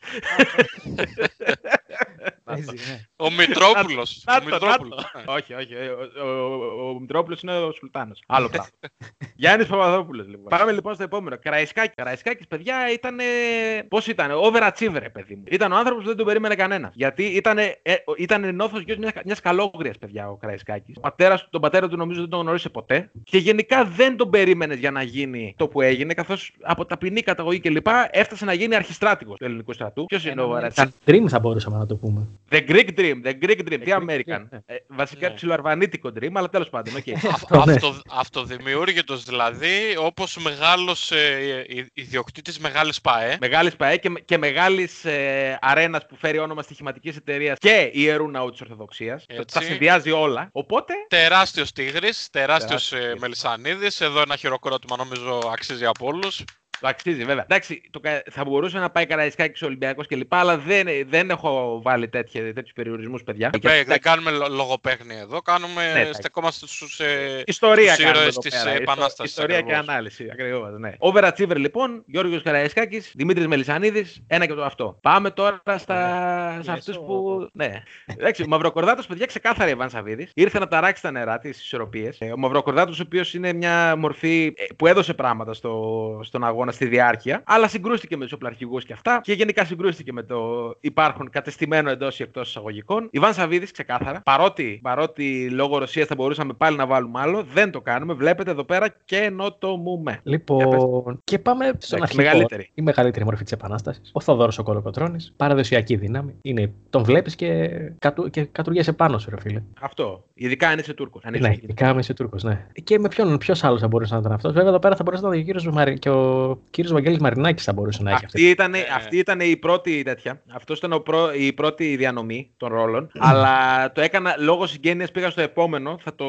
Παίζει, ναι. Ο Μητρόπουλος. Να το, να το. Όχι, όχι. Ο, ο, ο, ο Μητρόπουλος είναι ο Σουλτάνος. Άλλο πράγμα. Γιάννης Παπαδόπουλος, λοιπόν. Πάμε λοιπόν στο επόμενο. Καραϊσκάκη. Καραϊσκάκη, παιδιά, ήταν. Πώς ήταν, overachiever, παιδί μου. Ήταν ο άνθρωπος που δεν τον περίμενε κανένας. Γιατί ήταν, ε, ήταν νόθος γιος μιας, μιας καλόγριας, παιδιά, ο Καραϊσκάκη. Ο πατέρας, τον πατέρα του νομίζω δεν τον γνώρισε ποτέ. Και γενικά δεν τον περίμενες για να γίνει το που έγινε, καθώς από ταπεινή καταγωγή κλπ. έφτασε να γίνει αρχιστράτηγος του ελληνικού στρατού. Ποιος είναι ο Σαν dream θα μπορούσαμε να το πούμε. The Greek Dream, the Greek Dream, το Greek American. Dream, Ε, βασικά Ναι. ψιλοαρβανίτικο Dream, αλλά τέλος πάντων, οκ. ναι. Αυτο, αυτοδημιούργητος δηλαδή, όπως μεγάλος ε, ι- ιδιοκτήτης μεγάλης ΠΑΕ. Μεγάλης ΠαΕ και, και μεγάλης ε, αρένας που φέρει όνομα στοιχηματικής εταιρείας και ιερού ναού τη Ορθοδοξίας. Έτσι. Τα συνδυάζει όλα. Οπότε Τεράστιος τίγρης, τεράστιος Τεράστιος ε, τίγρης. Μελισανίδης. Εδώ ένα χειροκρότημα νομίζω αξίζει από όλους. Το αξίζει βέβαια. Εντάξει, το, κα- θα μπορούσε να πάει Καραϊσκάκη Ολυμπιακό κλπ. Αλλά δεν, δεν έχω βάλει τέτοιους περιορισμούς, παιδιά. Δεν, Και- πέ- δεν κάνουμε λο- λογοπαίχνη εδώ, κάνουμε, Ναι, εντάξει. στεκόμαστε στους... Ε, Ιστορία τους κάνουμε ήρωες εδώ της πέρα. Ιστο- Επανάστασης, Ιστορία και ακριβώς. ανάλυση. Ακριβώς, ναι. Overachiever λοιπόν, Γιώργος Καραϊσκάκης, Δημήτρης Μελισανίδης, ένα και το αυτό. Πάμε τώρα στα... σε αυτούς που... Ναι. Εντάξει, ο Μαυροκορδάτος, παιδιά, ξεκάθαρα Ιβάν Σαββίδης. Ήρθε να ταράξει τα νερά της ισορροπίες. Ε, Ο Μαυροκορδάτος, ο οποίος είναι μια μορφή ε, που έδωσε πράγματα στο... στον αγώνα στη διάρκεια, αλλά συγκρούστηκε με τους οπλαρχηγούς και αυτά και γενικά συγκρούστηκε με το υπάρχον κατεστημένο εντός ή εκτός εισαγωγικών. Ιβάν Σαββίδης, ξεκάθαρα, παρότι, παρότι λόγω Ρωσίας θα μπορούσαμε πάλι να βάλουμε άλλο, δεν το κάνουμε. Βλέπετε εδώ πέρα και νοτομούμε. Λοιπόν, και πάμε στον Εντάξει, αρχικό. μεγαλύτερη. Η μεγαλύτερη μορφή της Επανάστασης. Ο Θοδόρος ο Κολοκοτρόνη. Παραδοσιακή δύναμη. Είναι, τον βλέπεις και, κατου, και κατουργέσαι πάνω σου, ρε φίλε. Αυτό. Ειδικά αν είσαι Τούρκος. Αν είσαι Ναι, Τούρκος. ειδικά είμαι είσαι Τούρκος, ναι. Και με ποιον, ποιος άλλος θα μπορούσε να ήταν αυτός. Βέβαια εδώ πέρα θα μπορούσε να ήταν και ο κύριος Μαρι... και ο κύριος Βαγγέλης Μαρινάκης θα μπορούσε να έχει αυτή. Αυτή ήταν, Ε. αυτή ήταν η πρώτη τέτοια. Αυτός ήταν ο πρω- η πρώτη διανομή των ρόλων. αλλά το έκανα λόγω συγγένειας. Πήγα στο επόμενο. Θα, το,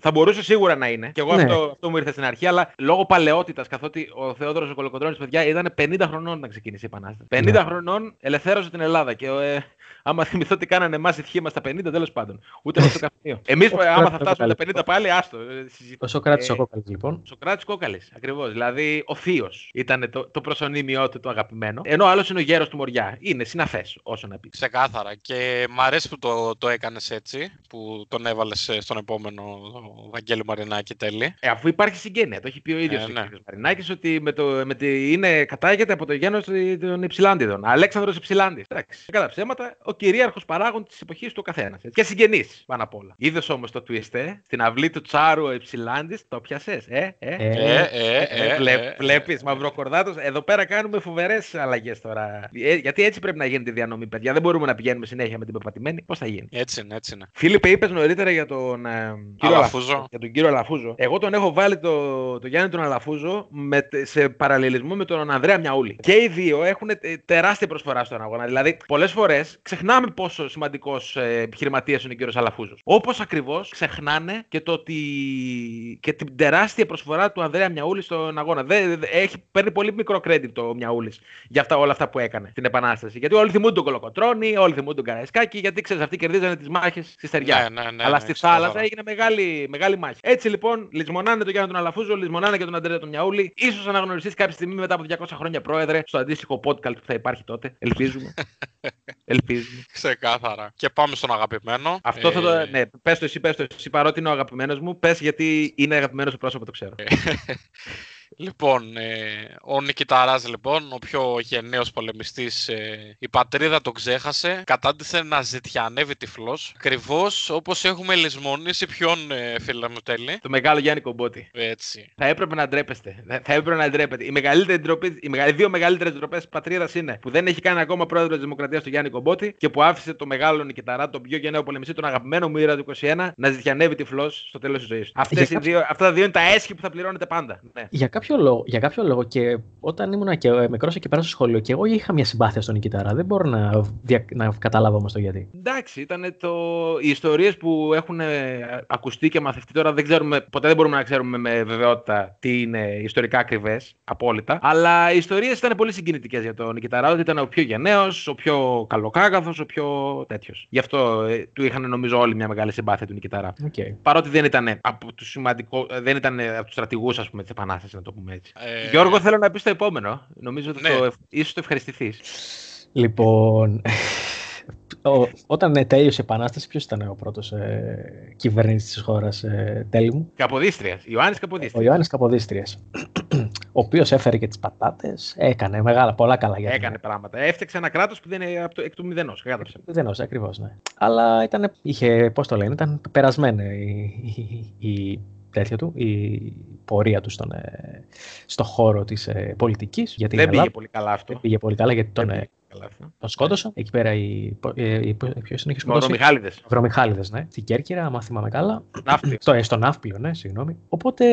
θα μπορούσε σίγουρα να είναι. Και εγώ Ναι. αυτό, αυτό μου ήρθε στην αρχή. Αλλά λόγω παλαιότητας, καθότι ο Θεόδωρος ο Κολοκοντρόνη, παιδιά, ήταν 50 χρονών να ξεκίνησε η Επανάσταση. 50 Ναι. χρονών ελευθέρωσε την Ελλάδα. Και ε, άμα θυμηθώ τι κάνανε εμάς οι τυχοί μας τα 50, τέλος πάντων. Ούτε με το καφενείο. Εμείς, Ο άμα θα Σοκράτης φτάσουμε ο τα 50 πάλι, άστο. ε, συζητάμε. Ο Σοκράτης Ε, ο Κόκαλης, λοιπόν. Σοκράτης Κόκαλης, ακριβώς. Δηλαδή ο θείος ήταν το, το προσωνύμιό του το αγαπημένο. Ενώ άλλος είναι ο γέρος του Μοριά. Είναι συναφές, όσο να πεις. Ξεκάθαρα. Και μ' αρέσει που το, το έκανες έτσι, που τον έβαλες ε, στον επόμενο ο Βαγγέλη Μαρινάκη τέλει. Ε, αφού υπάρχει συγγένεια, το έχει πει ο ίδιος Ε, ο ναι. κ. Μαρινάκης ότι με το, με τη, είναι, κατάγεται από το γένος των Υψηλάντιδων. Αλέξανδρος Υψηλάντης. Εντάξει. Κατά ψέματα, ο κυρίαρχος παράγον της εποχής του καθένας. Και συγγενή πάνω απ' όλα. Είδες όμως το twist, ε, στην αυλή του Τσάρου ο Υψηλάντης, το πιασέ. Ε, ε. Ε, Ε, ε, Ε, ε, βλέ, ε, βλέπεις, μαυροκορδάτος. Εδώ πέρα κάνουμε φοβερές αλλαγές τώρα. Ε, γιατί έτσι πρέπει να γίνει τη διανομή, παιδιά. Δεν μπορούμε να πηγαίνουμε συνέχεια με την πεπατημένη. Πώς θα γίνει; Έτσι είναι, έτσι είναι. Φίλιππε, είπες νωρίτερα για τον, ε, κύριο Αλαφούζο. Αλαφούζο. Για τον κύριο Αλαφούζο. Εγώ τον έχω βάλει το, το Γιάννη τον Αλαφούζο με, τε- σε παραλληλισμό με τον Ανδρέα Μιαούλη. Και οι δύο έχουν ε, τεράστια προσφορά στον αγώνα. Δηλαδή, πολλές φορές ξεχνάμε πόσο σημαντικός ε, επιχειρηματίας είναι ο κύριος Αλαφούζος. Όπως ακριβώς ξεχνάνε και το ότι. και την τεράστια προσφορά του Ανδρέα Μιαούλη στον αγώνα. Δεν, δεν- έχει, παίρνει πολύ μικρό credit το Μιαούλης για αυτά, όλα αυτά που έκανε στην Επανάσταση. Γιατί όλοι θυμούνται τον Κολοκοτρόνη, όλοι θυμούνται τον Καραϊσκάκη, γιατί ξέρεις, αυτοί κερδίζανε τις μάχες στη στεριά. Ναι, ναι, ναι, Αλλά ναι, στη ξεκάθαρα. θάλασσα έγινε μεγάλη, μεγάλη μάχη. Έτσι λοιπόν, λησμονάνε τον Γιάννη τον Αλαφούζο, λησμονάνε και τον Αντρέα τον Μιαούλη. σω αναγνωριστείς κάποια στιγμή μετά από 200 χρόνια πρόεδρε στο αντίστοιχο podcast που θα υπάρχει τότε. Ελπίζουμε. Ελπίζουμε. Ξεκάθαρα. Και πάμε στον αγαπημένο. Αυτό θα το. Ε, Ναι, πες το εσύ, πες το εσύ. Παρότι είναι ο αγαπημένος μου, πες γιατί είναι αγαπημένος σου πρόσωπος, το ξέρω. Λοιπόν, ε, ο Νικηταράς λοιπόν, ο πιο γενναίος πολεμιστής, ε, η πατρίδα τον ξέχασε, κατάντησε να ζητιανεύει τυφλός, ακριβώς όπως έχουμε λησμονήσει ποιον ε, φίλε μου τέλει. Το μεγάλο Γιάννη Κομπότη. Έτσι. Θα έπρεπε να ντρέπεστε. Θα θα έπρεπε να ντρέπετε. Οι, μεγαλύτερη ντροπή, οι μεγα- οι δύο μεγαλύτερες ντροπές τη πατρίδας είναι που δεν έχει κάνει ακόμα πρόεδρος της Δημοκρατίας του Γιάννη Κομπότη και που άφησε το μεγάλο Νικηταρά, τον πιο γενναίο πολεμιστή, τον αγαπημένο μου ήρωα του 21, να ζητιανεύει τυφλός στο τέλος της ζωής του. Αυτές οι Για δύο, αυτά τα δύο είναι τα έσχη που θα πληρώνετε πάντα. Ναι. Για κάποιο, λόγο, για κάποιο λόγο και όταν ήμουν και ε, μικρός και πέρασα στο σχολείο και εγώ είχα μια συμπάθεια στον Νικητάρα. Δεν μπορώ να, δια, να καταλάβω όμως το γιατί. Εντάξει, ήταν το... οι ιστορίες που έχουν ε, ακουστεί και μαθευτεί τώρα. Δεν ξέρουμε, ποτέ δεν μπορούμε να ξέρουμε με βεβαιότητα τι είναι ιστορικά ακριβές, απόλυτα. Αλλά οι ιστορίες ήταν πολύ συγκινητικές για τον Νικηταρά. Ότι ήταν ο πιο γενναίος, ο πιο καλοκάγαθος, ο πιο τέτοιος. Γι' αυτό ε, του είχαν νομίζω όλοι μια μεγάλη συμπάθεια του Νικηταρά. Okay. Παρότι δεν ήταν από τους σημαντικό, ε, δεν ήταν από τους στρατηγούς, ας πούμε, της Επανάστασης, να το πούμε έτσι. Ε, Γιώργο, θέλω να πει το επόμενο. Νομίζω ότι ναι. το, ίσως το ευχαριστηθείς. Λοιπόν, Ο, όταν ε, τέλειωσε η Επανάσταση, ποιος ήταν ο πρώτος ε, κυβερνήτης της χώρας, ε, τέλει μου; Καποδίστριας. Ιωάννης Ο Καποδίστρια. Ιωάννης Καποδίστριας. ο οποίος έφερε και τις πατάτες. Έκανε μεγάλα, πολλά καλά για την Έκανε πράγματα. Έφτιαξε ένα κράτος που δεν είναι από το, εκ του μηδενός. Κατάλαβε. Δεν όσο, ακριβώς, ναι. Αλλά ήταν, είχε, πώς το λένε, ήταν περασμένη η, η, η τέτοια του, η πορεία του στον, ε, στο χώρο της ε, πολιτικής. Γιατί Δεν η πήγε Ελλάδα πολύ καλά αυτό. δεν πήγε πολύ καλά γιατί τον, Δεν ε, πήγε καλά αυτό. τον σκότωσαν. Εκεί πέρα η, ε, η, ποιος είναι, είχε σκοτώσει. Μαυρομιχάληδες. Αγρομιχάλιδες, ναι. Στην Κέρκυρα, άμα θυμάμαι καλά. Ναύπλιο. Στο, ε, στο Ναύπλιο, ναι, συγγνώμη. Οπότε,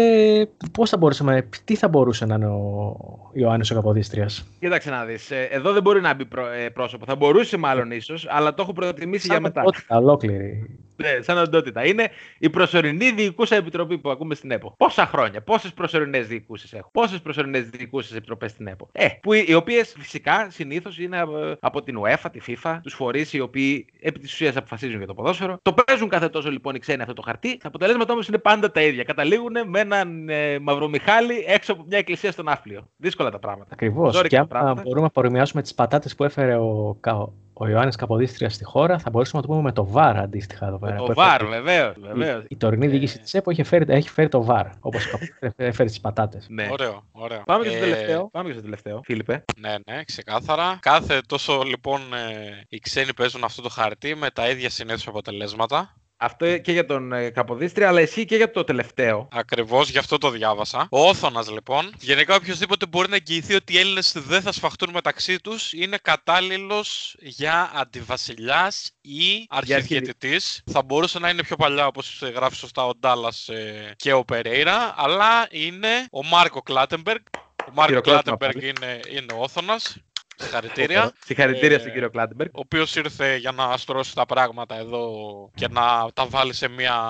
πώς θα μπορούσαμε, τι θα μπορούσε να είναι ο Ιωάννης ο Καποδίστριας; Κοίταξε να δεις. Εδώ δεν μπορεί να μπει πρό- ε, πρόσωπο. Θα μπορούσε μάλλον ίσως, αλλά το έχω προτιμήσει για Σαν μετά. οντότητα ολόκληρη. Ναι, σαν οντότητα. Είναι η προσωρινή διοικούσα επιτροπή που ακούμε στην ΕΠΟ. Πόσα χρόνια, πόσες προσωρινές διοικούσες έχουν. Πόσες προσωρινές διοικούσες επιτροπές στην ΕΠΟ. Ε, που, οι οποίες φυσικά συνήθως είναι από, από την UEFA, τη FIFA, τους φορείς οι οποίοι επί της ουσίας αποφασίζουν για το ποδόσφαιρο. Το παίζουν κάθε τόσο λοιπόν οι ξένοι αυτό το χαρτί. Τα αποτελέσματα όμως είναι πάντα τα ίδια. Καταλήγουν με έναν ε, μαυρομιχάλη έξω από μια εκκλησία στον Άφλιο. Δύσκολα τα πράγματα. Ακριβώς. Ζόρικα Και τα αν πράγματα. μπορούμε να παρομοιάσουμε τις πατάτες που έφερε ο, Κα- ο Ιωάννης Καποδίστριας στη χώρα, θα μπορούσαμε να το πούμε με το ΒΑΡ αντίστοιχα εδώ πέρα. Το που βαρ, έφερε- βεβαίως. Η, Βεβαίως. η τωρινή διοίκηση της ΕΠΟ έχει φέρει, έχει φέρει το ΒΑΡ. Όπως έφερε τις πατάτες. Ναι. Ωραίο, ωραίο. Πάμε και στο Ε, τελευταίο. Πάμε και στο τελευταίο. Φίλιππε. Ναι, ναι, ξεκάθαρα. Κάθε τόσο λοιπόν ε, οι ξένοι παίζουν αυτό το χαρτί με τα ίδια συνήθω αποτελέσματα. Αυτό και για τον ε, Καποδίστρια, αλλά εσύ και για το τελευταίο. Ακριβώς γι' αυτό το διάβασα. Ο Όθωνας λοιπόν. Γενικά, οποιοδήποτε μπορεί να εγγυηθεί ότι οι Έλληνες δεν θα σφαχτούν μεταξύ τους είναι κατάλληλος για αντιβασιλιάς ή αρχιδιαιτητή. Θα μπορούσε να είναι πιο παλιά, όπως γράφει σωστά ο Ντάλλας και ο Περέιρα, αλλά είναι ο Μάρκο Κλάτεμπεργκ. Ο Μάρκο Χειροκρότημα Κλάτεμπεργκ είναι, είναι ο Όθωνας. Συγχαρητήρια. Συγχαρητήρια Ε, στον κύριο Κλάντεμπεργκ. ο οποίος ήρθε για να στρώσει τα πράγματα εδώ και να τα βάλει σε μια,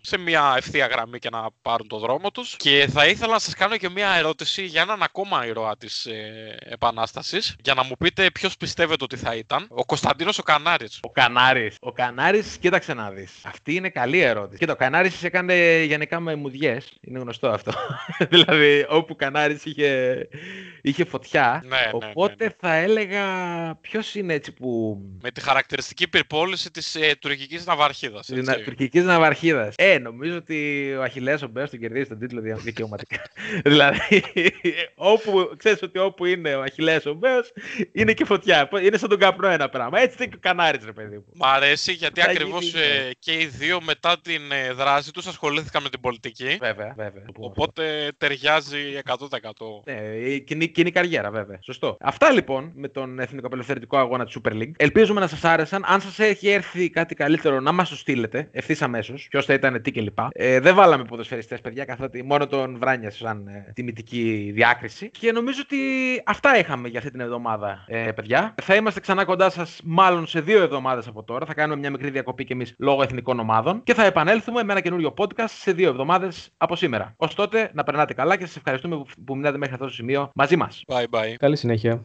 σε μια ευθεία γραμμή και να πάρουν το δρόμο τους. Και θα ήθελα να σας κάνω και μια ερώτηση για έναν ακόμα ηρωά της ε, Επανάστασης, για να μου πείτε ποιος πιστεύετε ότι θα ήταν. Ο Κωνσταντίνος ο Κανάρης. Ο Κανάρης. Ο Κανάρης, κοίταξε να δεις. Αυτή είναι καλή ερώτηση. Κοίτα, ο Κανάρης έκανε γενικά με μουδιές. Είναι γνωστό αυτό. δηλαδή, όπου ο Κανάρης είχε, είχε φωτιά. Ναι, ναι, ναι, οπότε ναι. θα έλεγα. Ποιος είναι έτσι που. Με τη χαρακτηριστική πυρπόληση της ε, τουρκικής ναυαρχίδας. Της έτσι. τουρκικής ναυαρχίδας. Ε, νομίζω ότι ο Αχηλέα ο Μπέος τον κερδίζει τον τίτλο δια- δικαιωματικά. δηλαδή, όπου, ξέρεις ότι όπου είναι ο Αχηλέα ο Μπέος, είναι και φωτιά. Είναι σαν τον καπνό ένα πράγμα. Έτσι είναι και ο Κανάρη, ρε παιδί μου. Μ' αρέσει γιατί Θα ακριβώς γίνει, ε, και οι δύο μετά την ε, δράση τους ασχολήθηκαν με την πολιτική. Βέβαια, βέβαια. το πούμε αυτό. Οπότε ταιριάζει 100%. Ναι, η κοινή, κοινή καριέρα, βέβαια. Σωστό. Αυτά λοιπόν με τον Εθνικό Απελευθερωτικό Αγώνα της Super League. Ελπίζουμε να σας άρεσαν. Αν σας έχει έρθει κάτι καλύτερο, να μας το στείλετε ευθύς αμέσως. Ποιος θα ήταν, τι κλπ. Ε, δεν βάλαμε ποδοσφαιριστές, παιδιά, καθότι μόνο τον Βράνιας σαν ε, τιμητική διάκριση. Και νομίζω ότι αυτά είχαμε για αυτή την εβδομάδα, ε, παιδιά. Θα είμαστε ξανά κοντά σας, μάλλον σε δύο εβδομάδες από τώρα. Θα κάνουμε μια μικρή διακοπή κι εμείς λόγω εθνικών ομάδων. Και θα επανέλθουμε με ένα καινούριο podcast σε δύο εβδομάδες από σήμερα. Ω τότε, να περνάτε καλά και σας ευχαριστούμε που, που μείνατε μέχρι αυτό το σημείο μαζί μας. Bye bye. Καλή συνέχεια.